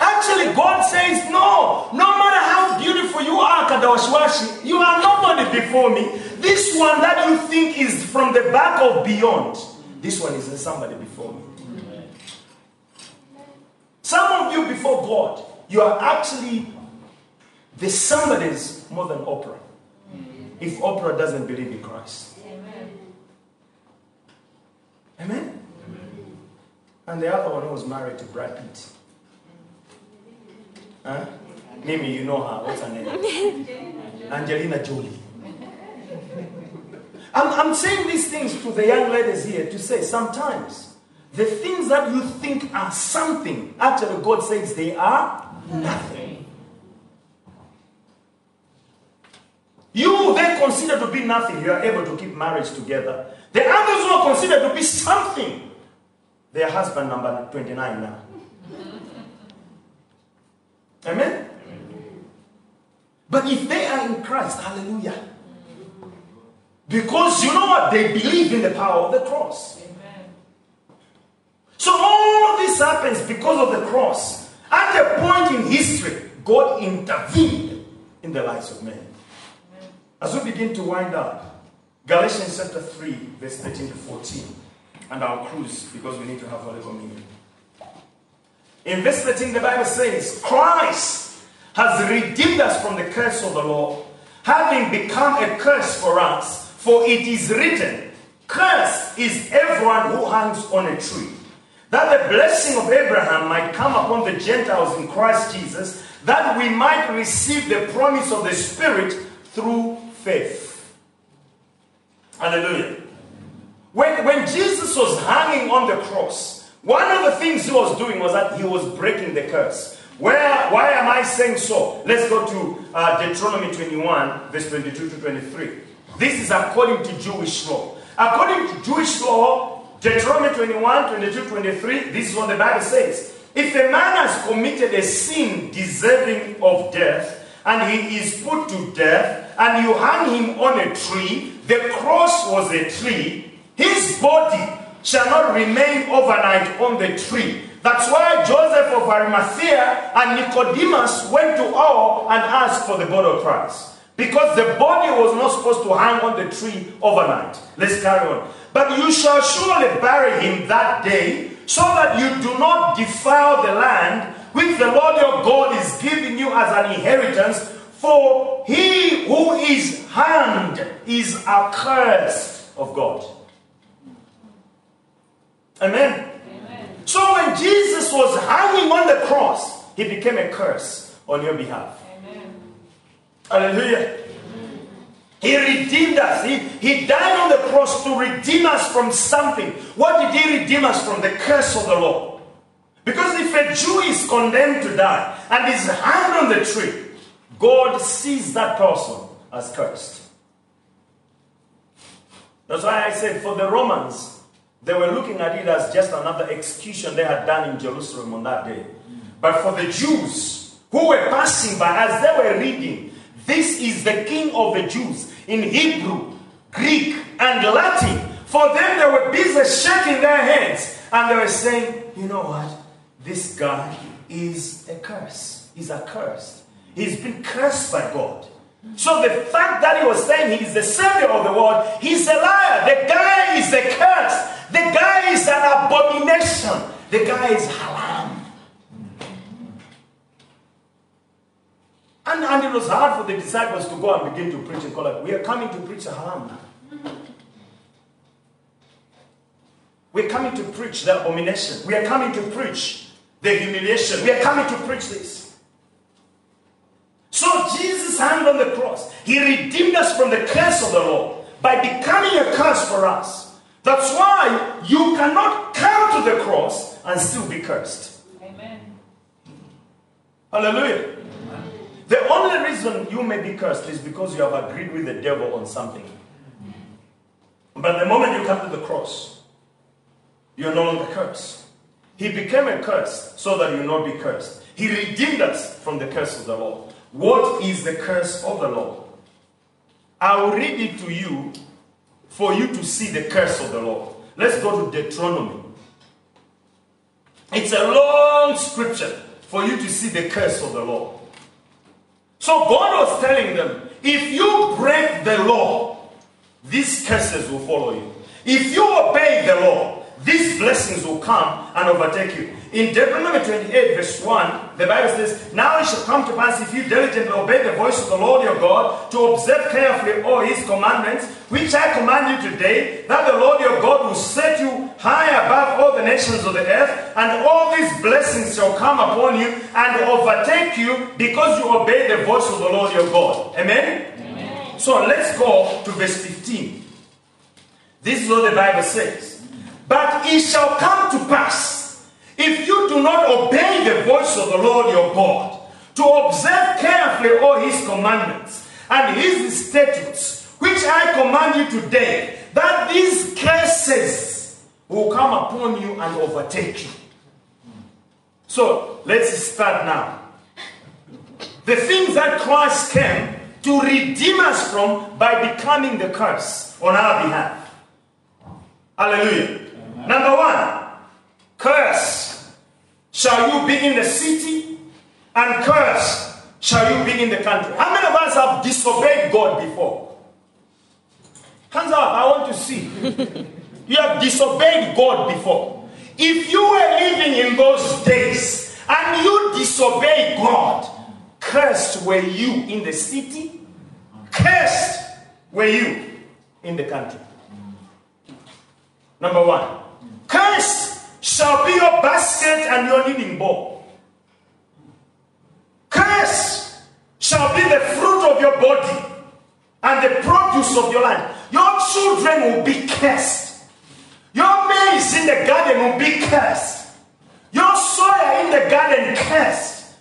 actually God says, no, no matter how beautiful you are, Kadawashwashi, you are nobody before me. This one that you think is from the back of beyond, this one is somebody before me. Some of you before God, you are actually the somebody's more than Oprah. If Oprah doesn't believe in Christ. Amen? And the other one was married to Brad Pitt. Huh? Mimi, you know her. What's her name? Angelina Jolie. I'm, I'm saying these things to the young ladies here to say sometimes the things that you think are something, actually, God says they are nothing. You they consider to be nothing, you are able to keep marriage together. The others who are considered to be something, they are husband number 29 now. Amen? But if they are in Christ, hallelujah. Because you know what? They believe in the power of the cross. Amen. So all this happens because of the cross. At a point in history, God intervened in the lives of men. As we begin to wind up, Galatians chapter 3, verse 13 to 14, and our crews because we need to have Holy Communion. In verse 13, the Bible says, Christ has redeemed us from the curse of the law, having become a curse for us, for it is written, Cursed is everyone who hangs on a tree, that the blessing of Abraham might come upon the Gentiles in Christ Jesus, that we might receive the promise of the Spirit through faith. Hallelujah. When, when Jesus was hanging on the cross, one of the things he was doing was that he was breaking the curse. Where, why am I saying so? Let's go to uh, Deuteronomy 21, verse 22 to 23. This is according to Jewish law. According to Jewish law, Deuteronomy 21, 22, 23, this is what the Bible says. If a man has committed a sin deserving of death, and he is put to death, and you hang him on a tree, the cross was a tree, his body shall not remain overnight on the tree. That's why Joseph of Arimathea and Nicodemus went to all and asked for the body of Christ. Because the body was not supposed to hang on the tree overnight. Let's carry on. But you shall surely bury him that day, so that you do not defile the land which the Lord your God is giving you as an inheritance. For he who is hanged is accursed of God. Amen. So when Jesus was hanging on the cross, he became a curse on your behalf. Amen. Hallelujah. He redeemed us. He, he died on the cross to redeem us from something. What did he redeem us from? The curse of the law. Because if a Jew is condemned to die and is hanged on the tree, God sees that person as cursed. That's why I said for the Romans, they were looking at it as just another execution they had done in Jerusalem on that day. But for the Jews who were passing by, as they were reading, this is the King of the Jews in Hebrew, Greek, and Latin. For them, they were busy shaking their heads and they were saying, you know what? This guy is a curse. He's accursed. He's been cursed by God. So the fact that he was saying he is the savior of the world, he's a liar. The guy is a curse. The guy is an abomination. The guy is haram. And, and it was hard for the disciples to go and begin to preach and call like, we are coming to preach haram now. We're coming to preach the abomination. We are coming to preach the humiliation. We are coming to preach this. So Jesus hung on the cross. He redeemed us from the curse of the law by becoming a curse for us. That's why you cannot come to the cross and still be cursed. Amen. Hallelujah. The only reason you may be cursed is because you have agreed with the devil on something. But the moment you come to the cross, you're no longer cursed. He became a curse so that you not be cursed. He redeemed us from the curse of the law. What is the curse of the law? I will read it to you for you to see the curse of the law. Let's go to Deuteronomy. It's a long scripture for you to see the curse of the law. So God was telling them, if you break the law, these curses will follow you. If you obey the law, these blessings will come and overtake you. In Deuteronomy 28, verse 1, the Bible says, Now it shall come to pass if you diligently obey the voice of the Lord your God, to observe carefully all his commandments, which I command you today, that the Lord your God will set you high above all the nations of the earth, and all these blessings shall come upon you and overtake you because you obey the voice of the Lord your God. Amen? Amen. So let's go to verse 15. This is what the Bible says. But it shall come to pass, if you do not obey the voice of the Lord your God, to observe carefully all his commandments and his statutes, which I command you today, that these curses will come upon you and overtake you. So let's start now. The things that Christ came to redeem us from by becoming the curse on our behalf. Hallelujah. Number one, curse shall you be in the city, and curse shall you be in the country. How many of us have disobeyed God before? Hands up, I want to see. you have disobeyed God before. If you were living in those days and you disobeyed God, cursed were you in the city, cursed were you in the country. Number one. Cursed shall be your basket and your kneading bowl. Cursed shall be the fruit of your body and the produce of your land. Your children will be cursed. Your maize in the garden will be cursed. Your soil in the garden cursed.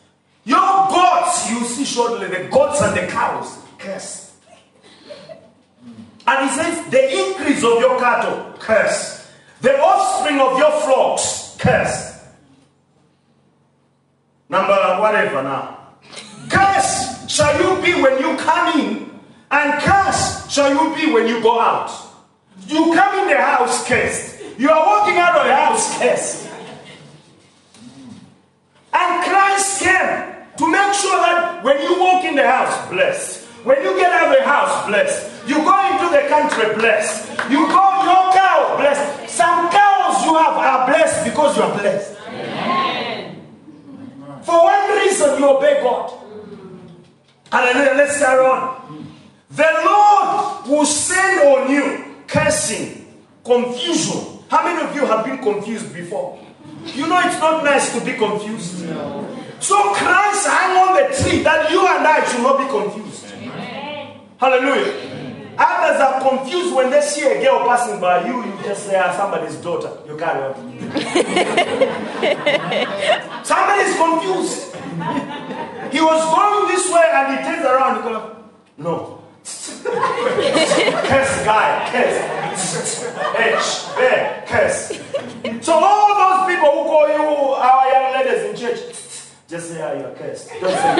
Your goats, you see shortly, the goats and the cows cursed. And he says, the increase of your cattle cursed. The offspring of your flocks, cursed. Number whatever now. Cursed shall you be when you come in, and cursed shall you be when you go out. You come in the house cursed. You are walking out of the house cursed. And Christ came to make sure that when you walk in the house, blessed. When you get out of the house, blessed. You go into the country, blessed. You go your cow, blessed. Some cows you have are blessed because you are blessed. For one reason, you obey God. Hallelujah. Let's carry on. The Lord will send on you cursing, confusion. How many of you have been confused before? You know it's not nice to be confused. So Christ hung on the tree that you and I should not be confused. Hallelujah. Others are confused when they see a girl passing by you. You just say, ah, somebody's daughter. You carry on. Somebody is confused. He was going this way and he turns around. He goes, no. curse guy, curse. H, there, curse. So all those people who call you our young ladies in church, just say, ah, you're cursed. Don't say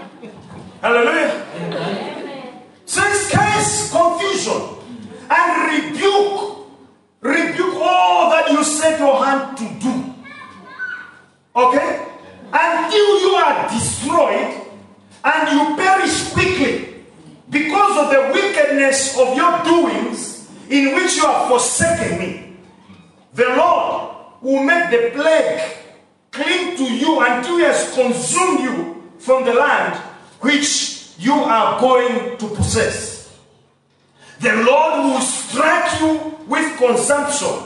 Hallelujah. Says curse, confusion, and rebuke. Rebuke all that you set your hand to do. Okay? Until you are destroyed and you perish quickly because of the wickedness of your doings in which you have forsaken me. The Lord will make the plague cling to you until he has consumed you from the land which you are going to possess. The Lord will strike you with consumption,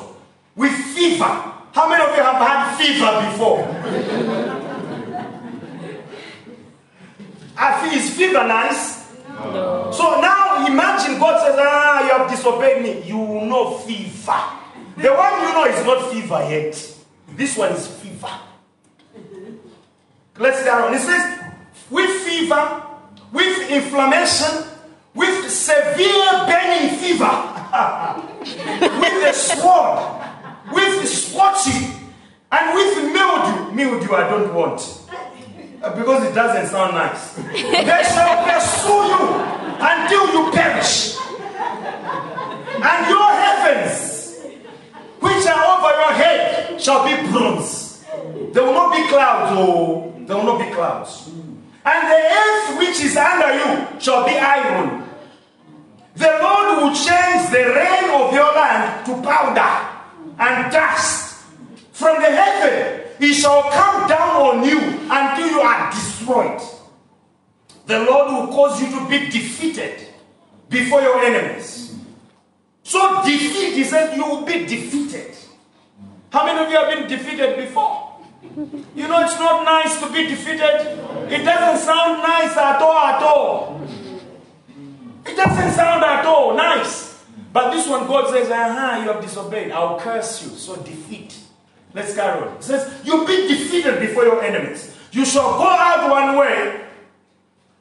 with fever. How many of you have had fever before? I feel is fever nice? So now imagine God says, Ah, you have disobeyed me. You will know fever. The one you know is not fever yet. This one is fever. Let's go on. It says, with fever, with inflammation, with severe burning fever, with a sword, with scorching, and with mildew. Mildew, I don't want. Uh, Because it doesn't sound nice. They shall pursue you until you perish. And your heavens, which are over your head, shall be bronze. There will not be clouds, oh, there will not be clouds. And the earth which is under you shall be iron. The Lord will change the rain of your land to powder and dust. From the heaven, he shall come down on you until you are destroyed. The Lord will cause you to be defeated before your enemies. So, defeat, he said, you will be defeated. How many of you have been defeated before? You know, it's not nice to be defeated. It doesn't sound nice at all, at all. It doesn't sound at all nice. But this one, God says, aha, you have disobeyed. I'll curse you. So defeat. Let's carry on. It says, you'll be defeated before your enemies. You shall go out one way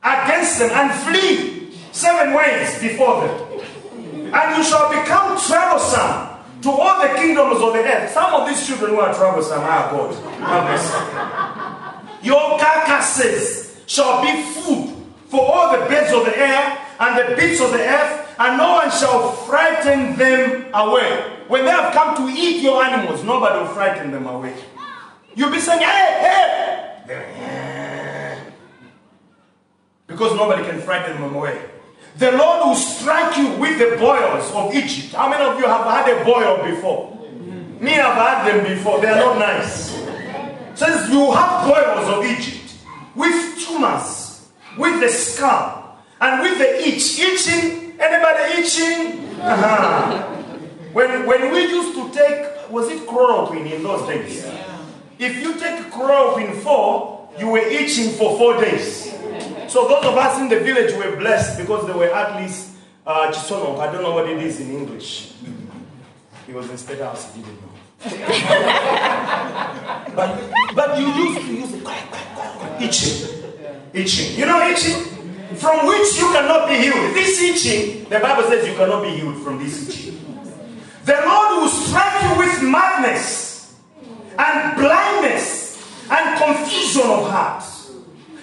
against them and flee seven ways before them. And you shall become troublesome to all the kingdoms of the earth. Some of these children who are troublesome are God. Have mercy. Your carcasses shall be food for all the birds of the air and the beasts of the earth, and no one shall frighten them away. When they have come to eat your animals, nobody will frighten them away. You'll be saying, hey, hey! Because nobody can frighten them away. The Lord will strike you with the boils of Egypt. How many of you have had a boil before? Me, I've had them before. They are not nice. Says you have boils of Egypt with tumors, with the scab, and with the itch. Itching? Anybody itching? Uh-huh. When, when we used to take, was it chloroquine in those days? If you take chloroquine four, you were itching for four days. So those of us in the village were blessed because they were at least uh, chisonok. I don't know what it is in English. He was in state house, he didn't know. but, but you used to use it. Itching. Itching. You know itching? From which you cannot be healed. This itching, the Bible says you cannot be healed from this itching. The Lord will strike you with madness and and confusion of heart.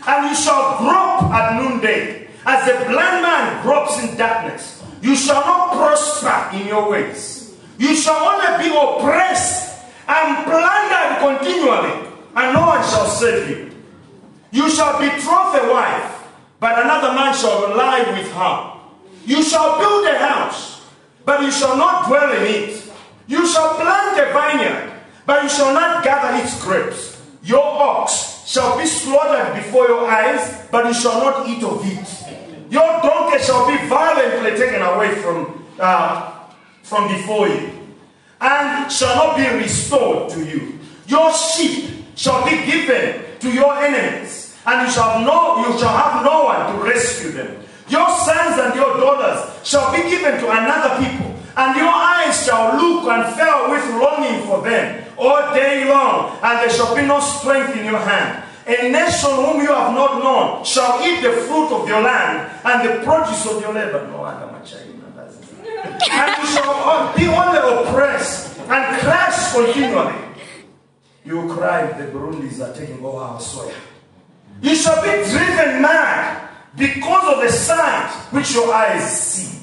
And you shall grope at noonday, as a blind man gropes in darkness. You shall not prosper in your ways. You shall only be oppressed and plundered continually, and no one shall save you. You shall betroth a wife, but another man shall lie with her. You shall build a house, but you shall not dwell in it. You shall plant a vineyard, but you shall not gather its grapes. Your ox shall be slaughtered before your eyes, but you shall not eat of it. Your donkey shall be violently taken away from, uh, from before you, and shall not be restored to you. Your sheep shall be given to your enemies, and you shall no, you shall have no one to rescue them. Your sons and your daughters shall be given to another people, and your eyes shall look and fail with longing for them all day long, and there shall be no strength in your hand. A nation whom you have not known shall eat the fruit of your land and the produce of your labor. No child does. And you shall be only oppressed and crushed continually. You cry, the Burundis are taking over our soil. You shall be driven mad because of the sight which your eyes see.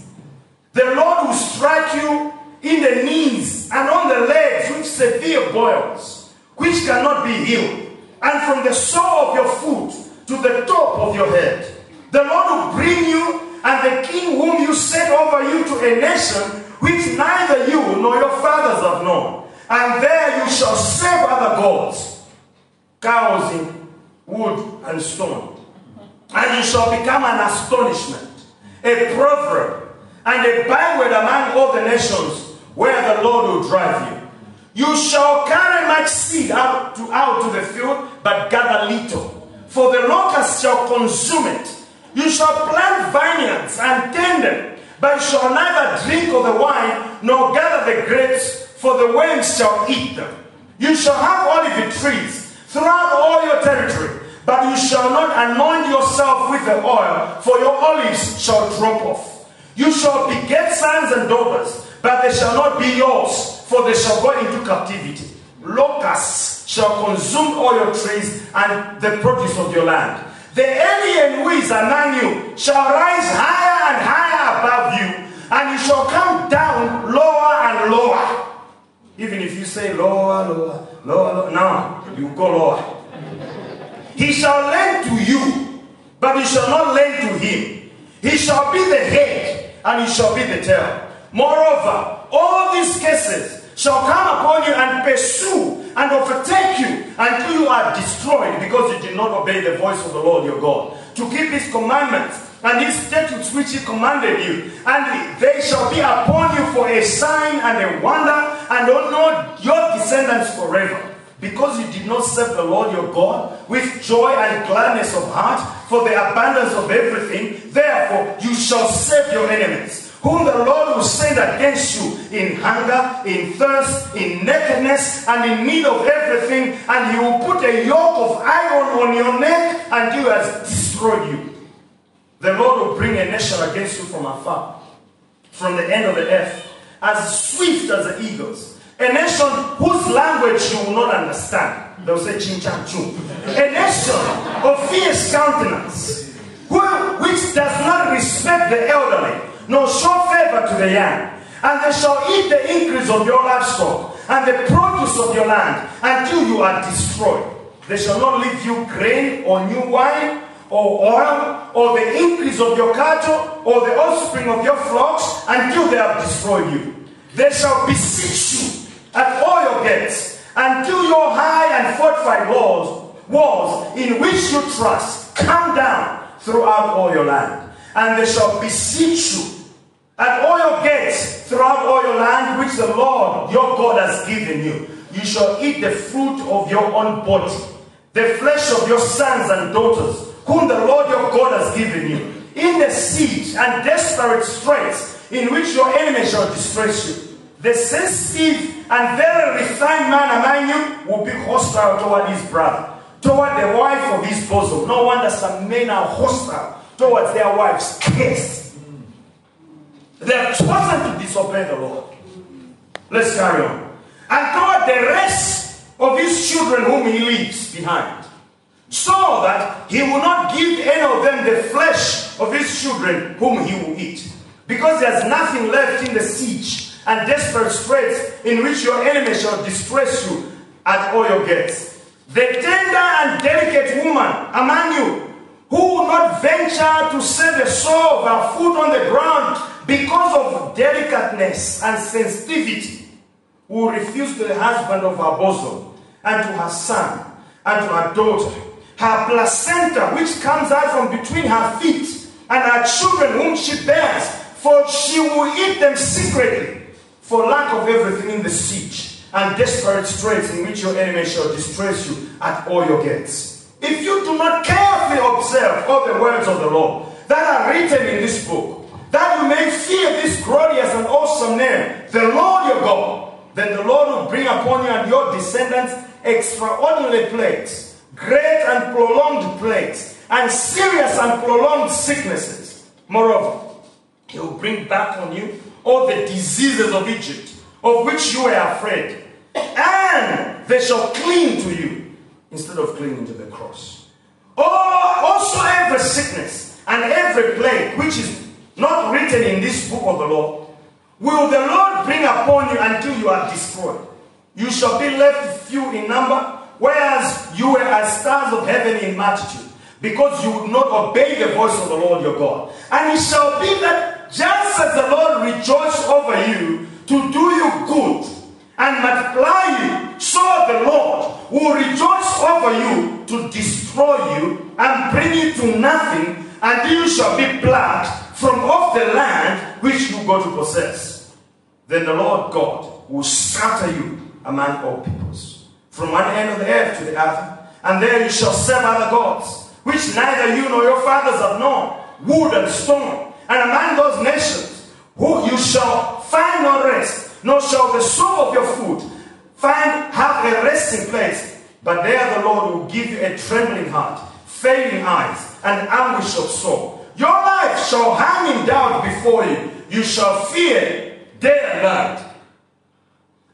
The Lord will strike you in the knees and on the legs with severe boils, which cannot be healed, and from the sole of your foot to the top of your head. The Lord will bring you and the king whom you set over you to a nation which neither you nor your fathers have known. And there you shall serve other gods, cows in wood and stone. And you shall become an astonishment, a proverb, and a byword among all the nations where the Lord will drive you. You shall carry much seed out to, out to the field, but gather little. For the locust shall consume it. You shall plant vineyards and tend them, but shall neither drink of the wine nor gather the grapes, for the worms shall eat them. You shall have olive trees throughout all your territory, but you shall not anoint yourself with the oil, for your olives shall drop off. You shall beget sons and daughters, but they shall not be yours, for they shall go into captivity. Locusts shall consume all your trees and the produce of your land. The alien who is among you shall rise higher and higher above you, and you shall come down lower and lower. Even if you say lower, lower, lower, lower, no, you go lower. He shall lend to you, but you shall not lend to him. He shall be the head, and he shall be the tail. Moreover, all these cases shall come upon you and pursue and overtake you until you are destroyed because you did not obey the voice of the Lord your God. To keep his commandments and his statutes which he commanded you, and they shall be upon you for a sign and a wonder, and on your descendants forever. Because you did not serve the Lord your God with joy and gladness of heart for the abundance of everything, therefore you shall serve your enemies whom the Lord will send against you in hunger, in thirst, in nakedness, and in need of everything, and he will put a yoke of iron on your neck until he has destroyed you. The Lord will bring a nation against you from afar, from the end of the earth, as swift as the eagles. A nation whose language you will not understand. They'll say ching chang chung. A nation of fierce countenance, who, which does not respect the elderly, nor show favor to the young. And they shall eat the increase of your livestock and the produce of your land until you are destroyed. They shall not leave you grain or new wine or oil or the increase of your cattle or the offspring of your flocks until they have destroyed you. They shall beseech you at all your gates until your high and fortified walls, walls in which you trust come down throughout all your land. And they shall beseech you at all your gates throughout all your land which the Lord your God has given you. You shall eat the fruit of your own body, the flesh of your sons and daughters, whom the Lord your God has given you, in the siege and desperate straits in which your enemy shall distress you. The sensitive and very refined man among you will be hostile toward his brother, toward the wife of his bosom. No wonder some men are hostile towards their wives. Yes. They have chosen to disobey the Lord. Let's carry on. And toward the rest of his children whom he leaves behind. So that he will not give any of them the flesh of his children whom he will eat. Because there's nothing left in the siege and desperate straits in which your enemy shall distress you at all your gates. The tender and delicate woman among you who will not venture to set the sole of her foot on the ground because of delicateness and sensitivity, who refuse to the husband of her bosom, and to her son, and to her daughter, her placenta which comes out from between her feet, and her children whom she bears, for she will eat them secretly, for lack of everything in the siege, and desperate straits in which your enemy shall distress you at all your gates. If you do not carefully observe all the words of the law that are written in this book, that you may fear this glorious and awesome name, the Lord your God, then the Lord will bring upon you and your descendants extraordinary plagues, great and prolonged plagues, and serious and prolonged sicknesses. Moreover, he will bring back on you all the diseases of Egypt, of which you were afraid, and they shall cling to you instead of clinging to the cross. Oh, also every sickness and every plague which is not written in this book of the law will the Lord bring upon you until you are destroyed. You shall be left few in number, whereas you were as stars of heaven in multitude, because you would not obey the voice of the Lord your God. And it shall be that just as the Lord rejoiced over you to do you good and multiply you, so the Lord will rejoice over you to destroy you and bring you to nothing and you shall be plucked from off the land which you go to possess. Then the Lord God will scatter you among all peoples, from one end of the earth to the other, and there you shall serve other gods, which neither you nor your fathers have known, wood and stone. And among those nations, who you shall find no rest, nor shall the sole of your foot find have a resting place. But there the Lord will give you a trembling heart, failing eyes, and anguish of soul. Your life shall hang in doubt before you. You shall fear day and night,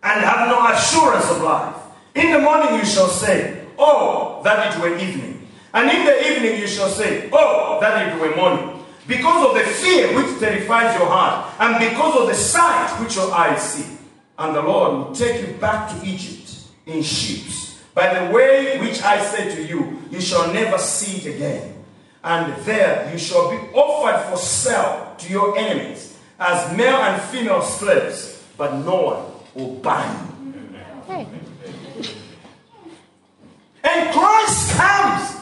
and have no assurance of life. In the morning you shall say, Oh, that it were evening. And in the evening you shall say, Oh, that it were morning. Because of the fear which terrifies your heart, and because of the sight which your eyes see. And the Lord will take you back to Egypt in ships, by the way which I said to you, you shall never see it again. And there you shall be offered for sale to your enemies as male and female slaves, but no one will buy you. And Christ comes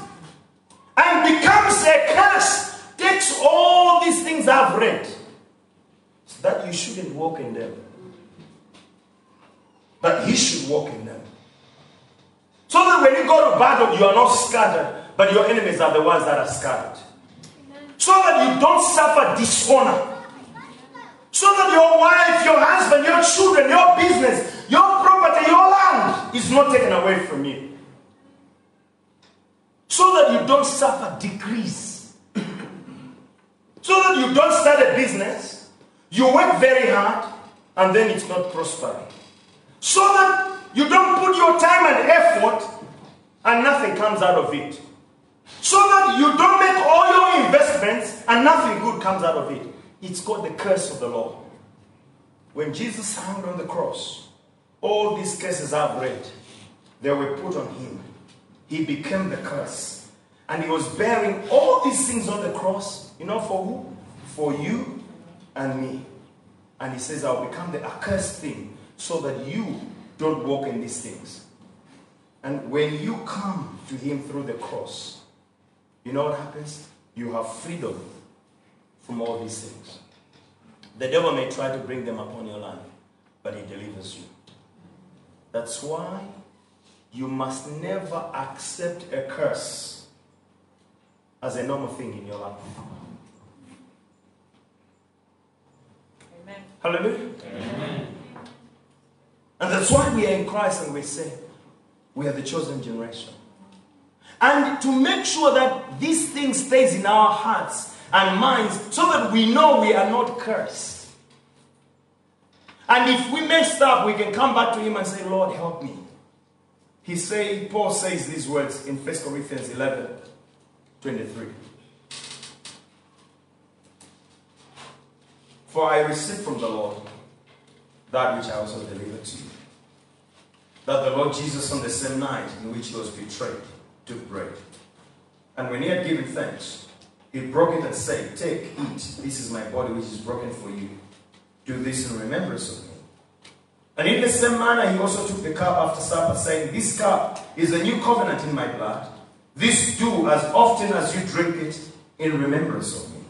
and becomes a curse, takes all these things I've read, so that you shouldn't walk in them. But he should walk in them. So that when you go to battle, you are not scattered, but your enemies are the ones that are scattered. So that you don't suffer dishonor. So that your wife, your husband, your children, your business, your property, your land is not taken away from you so that you don't suffer decrease. So that you don't start a business, you work very hard, and then it's not prospering. So that you don't put your time and effort, and nothing comes out of it. So that you don't make all your investments, and nothing good comes out of it. It's called the curse of the law. When Jesus hung on the cross, all these curses I've read, they were put on him he became the curse. And he was bearing all these things on the cross. You know for who? For you and me. And he says, I'll become the accursed thing so that you don't walk in these things. And when you come to him through the cross, you know what happens? You have freedom from all these things. The devil may try to bring them upon your life, but he delivers you. That's why you must never accept a curse as a normal thing in your life. Amen. Hallelujah. And that's why we are in Christ and we say we are the chosen generation. And to make sure that this thing stays in our hearts and minds so that we know we are not cursed. And if we messed up, we can come back to him and say, Lord, help me. He say, Paul says these words in 1 Corinthians 11, 23. For I received from the Lord that which I also delivered to you. That the Lord Jesus, on the same night in which he was betrayed, took bread. And when he had given thanks, he broke it and said, Take, eat, this is my body which is broken for you. Do this in remembrance of me. And in the same manner, he also took the cup after supper, saying, This cup is a new covenant in my blood. This do as often as you drink it in remembrance of me.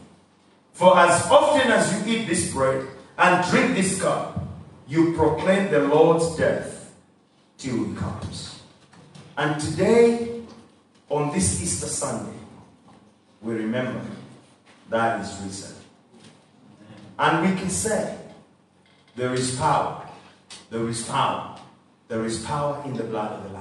For as often as you eat this bread and drink this cup, you proclaim the Lord's death till he comes. And today, on this Easter Sunday, we remember that is risen. And we can say, there is power, there is power, there is power in the blood of the Lamb.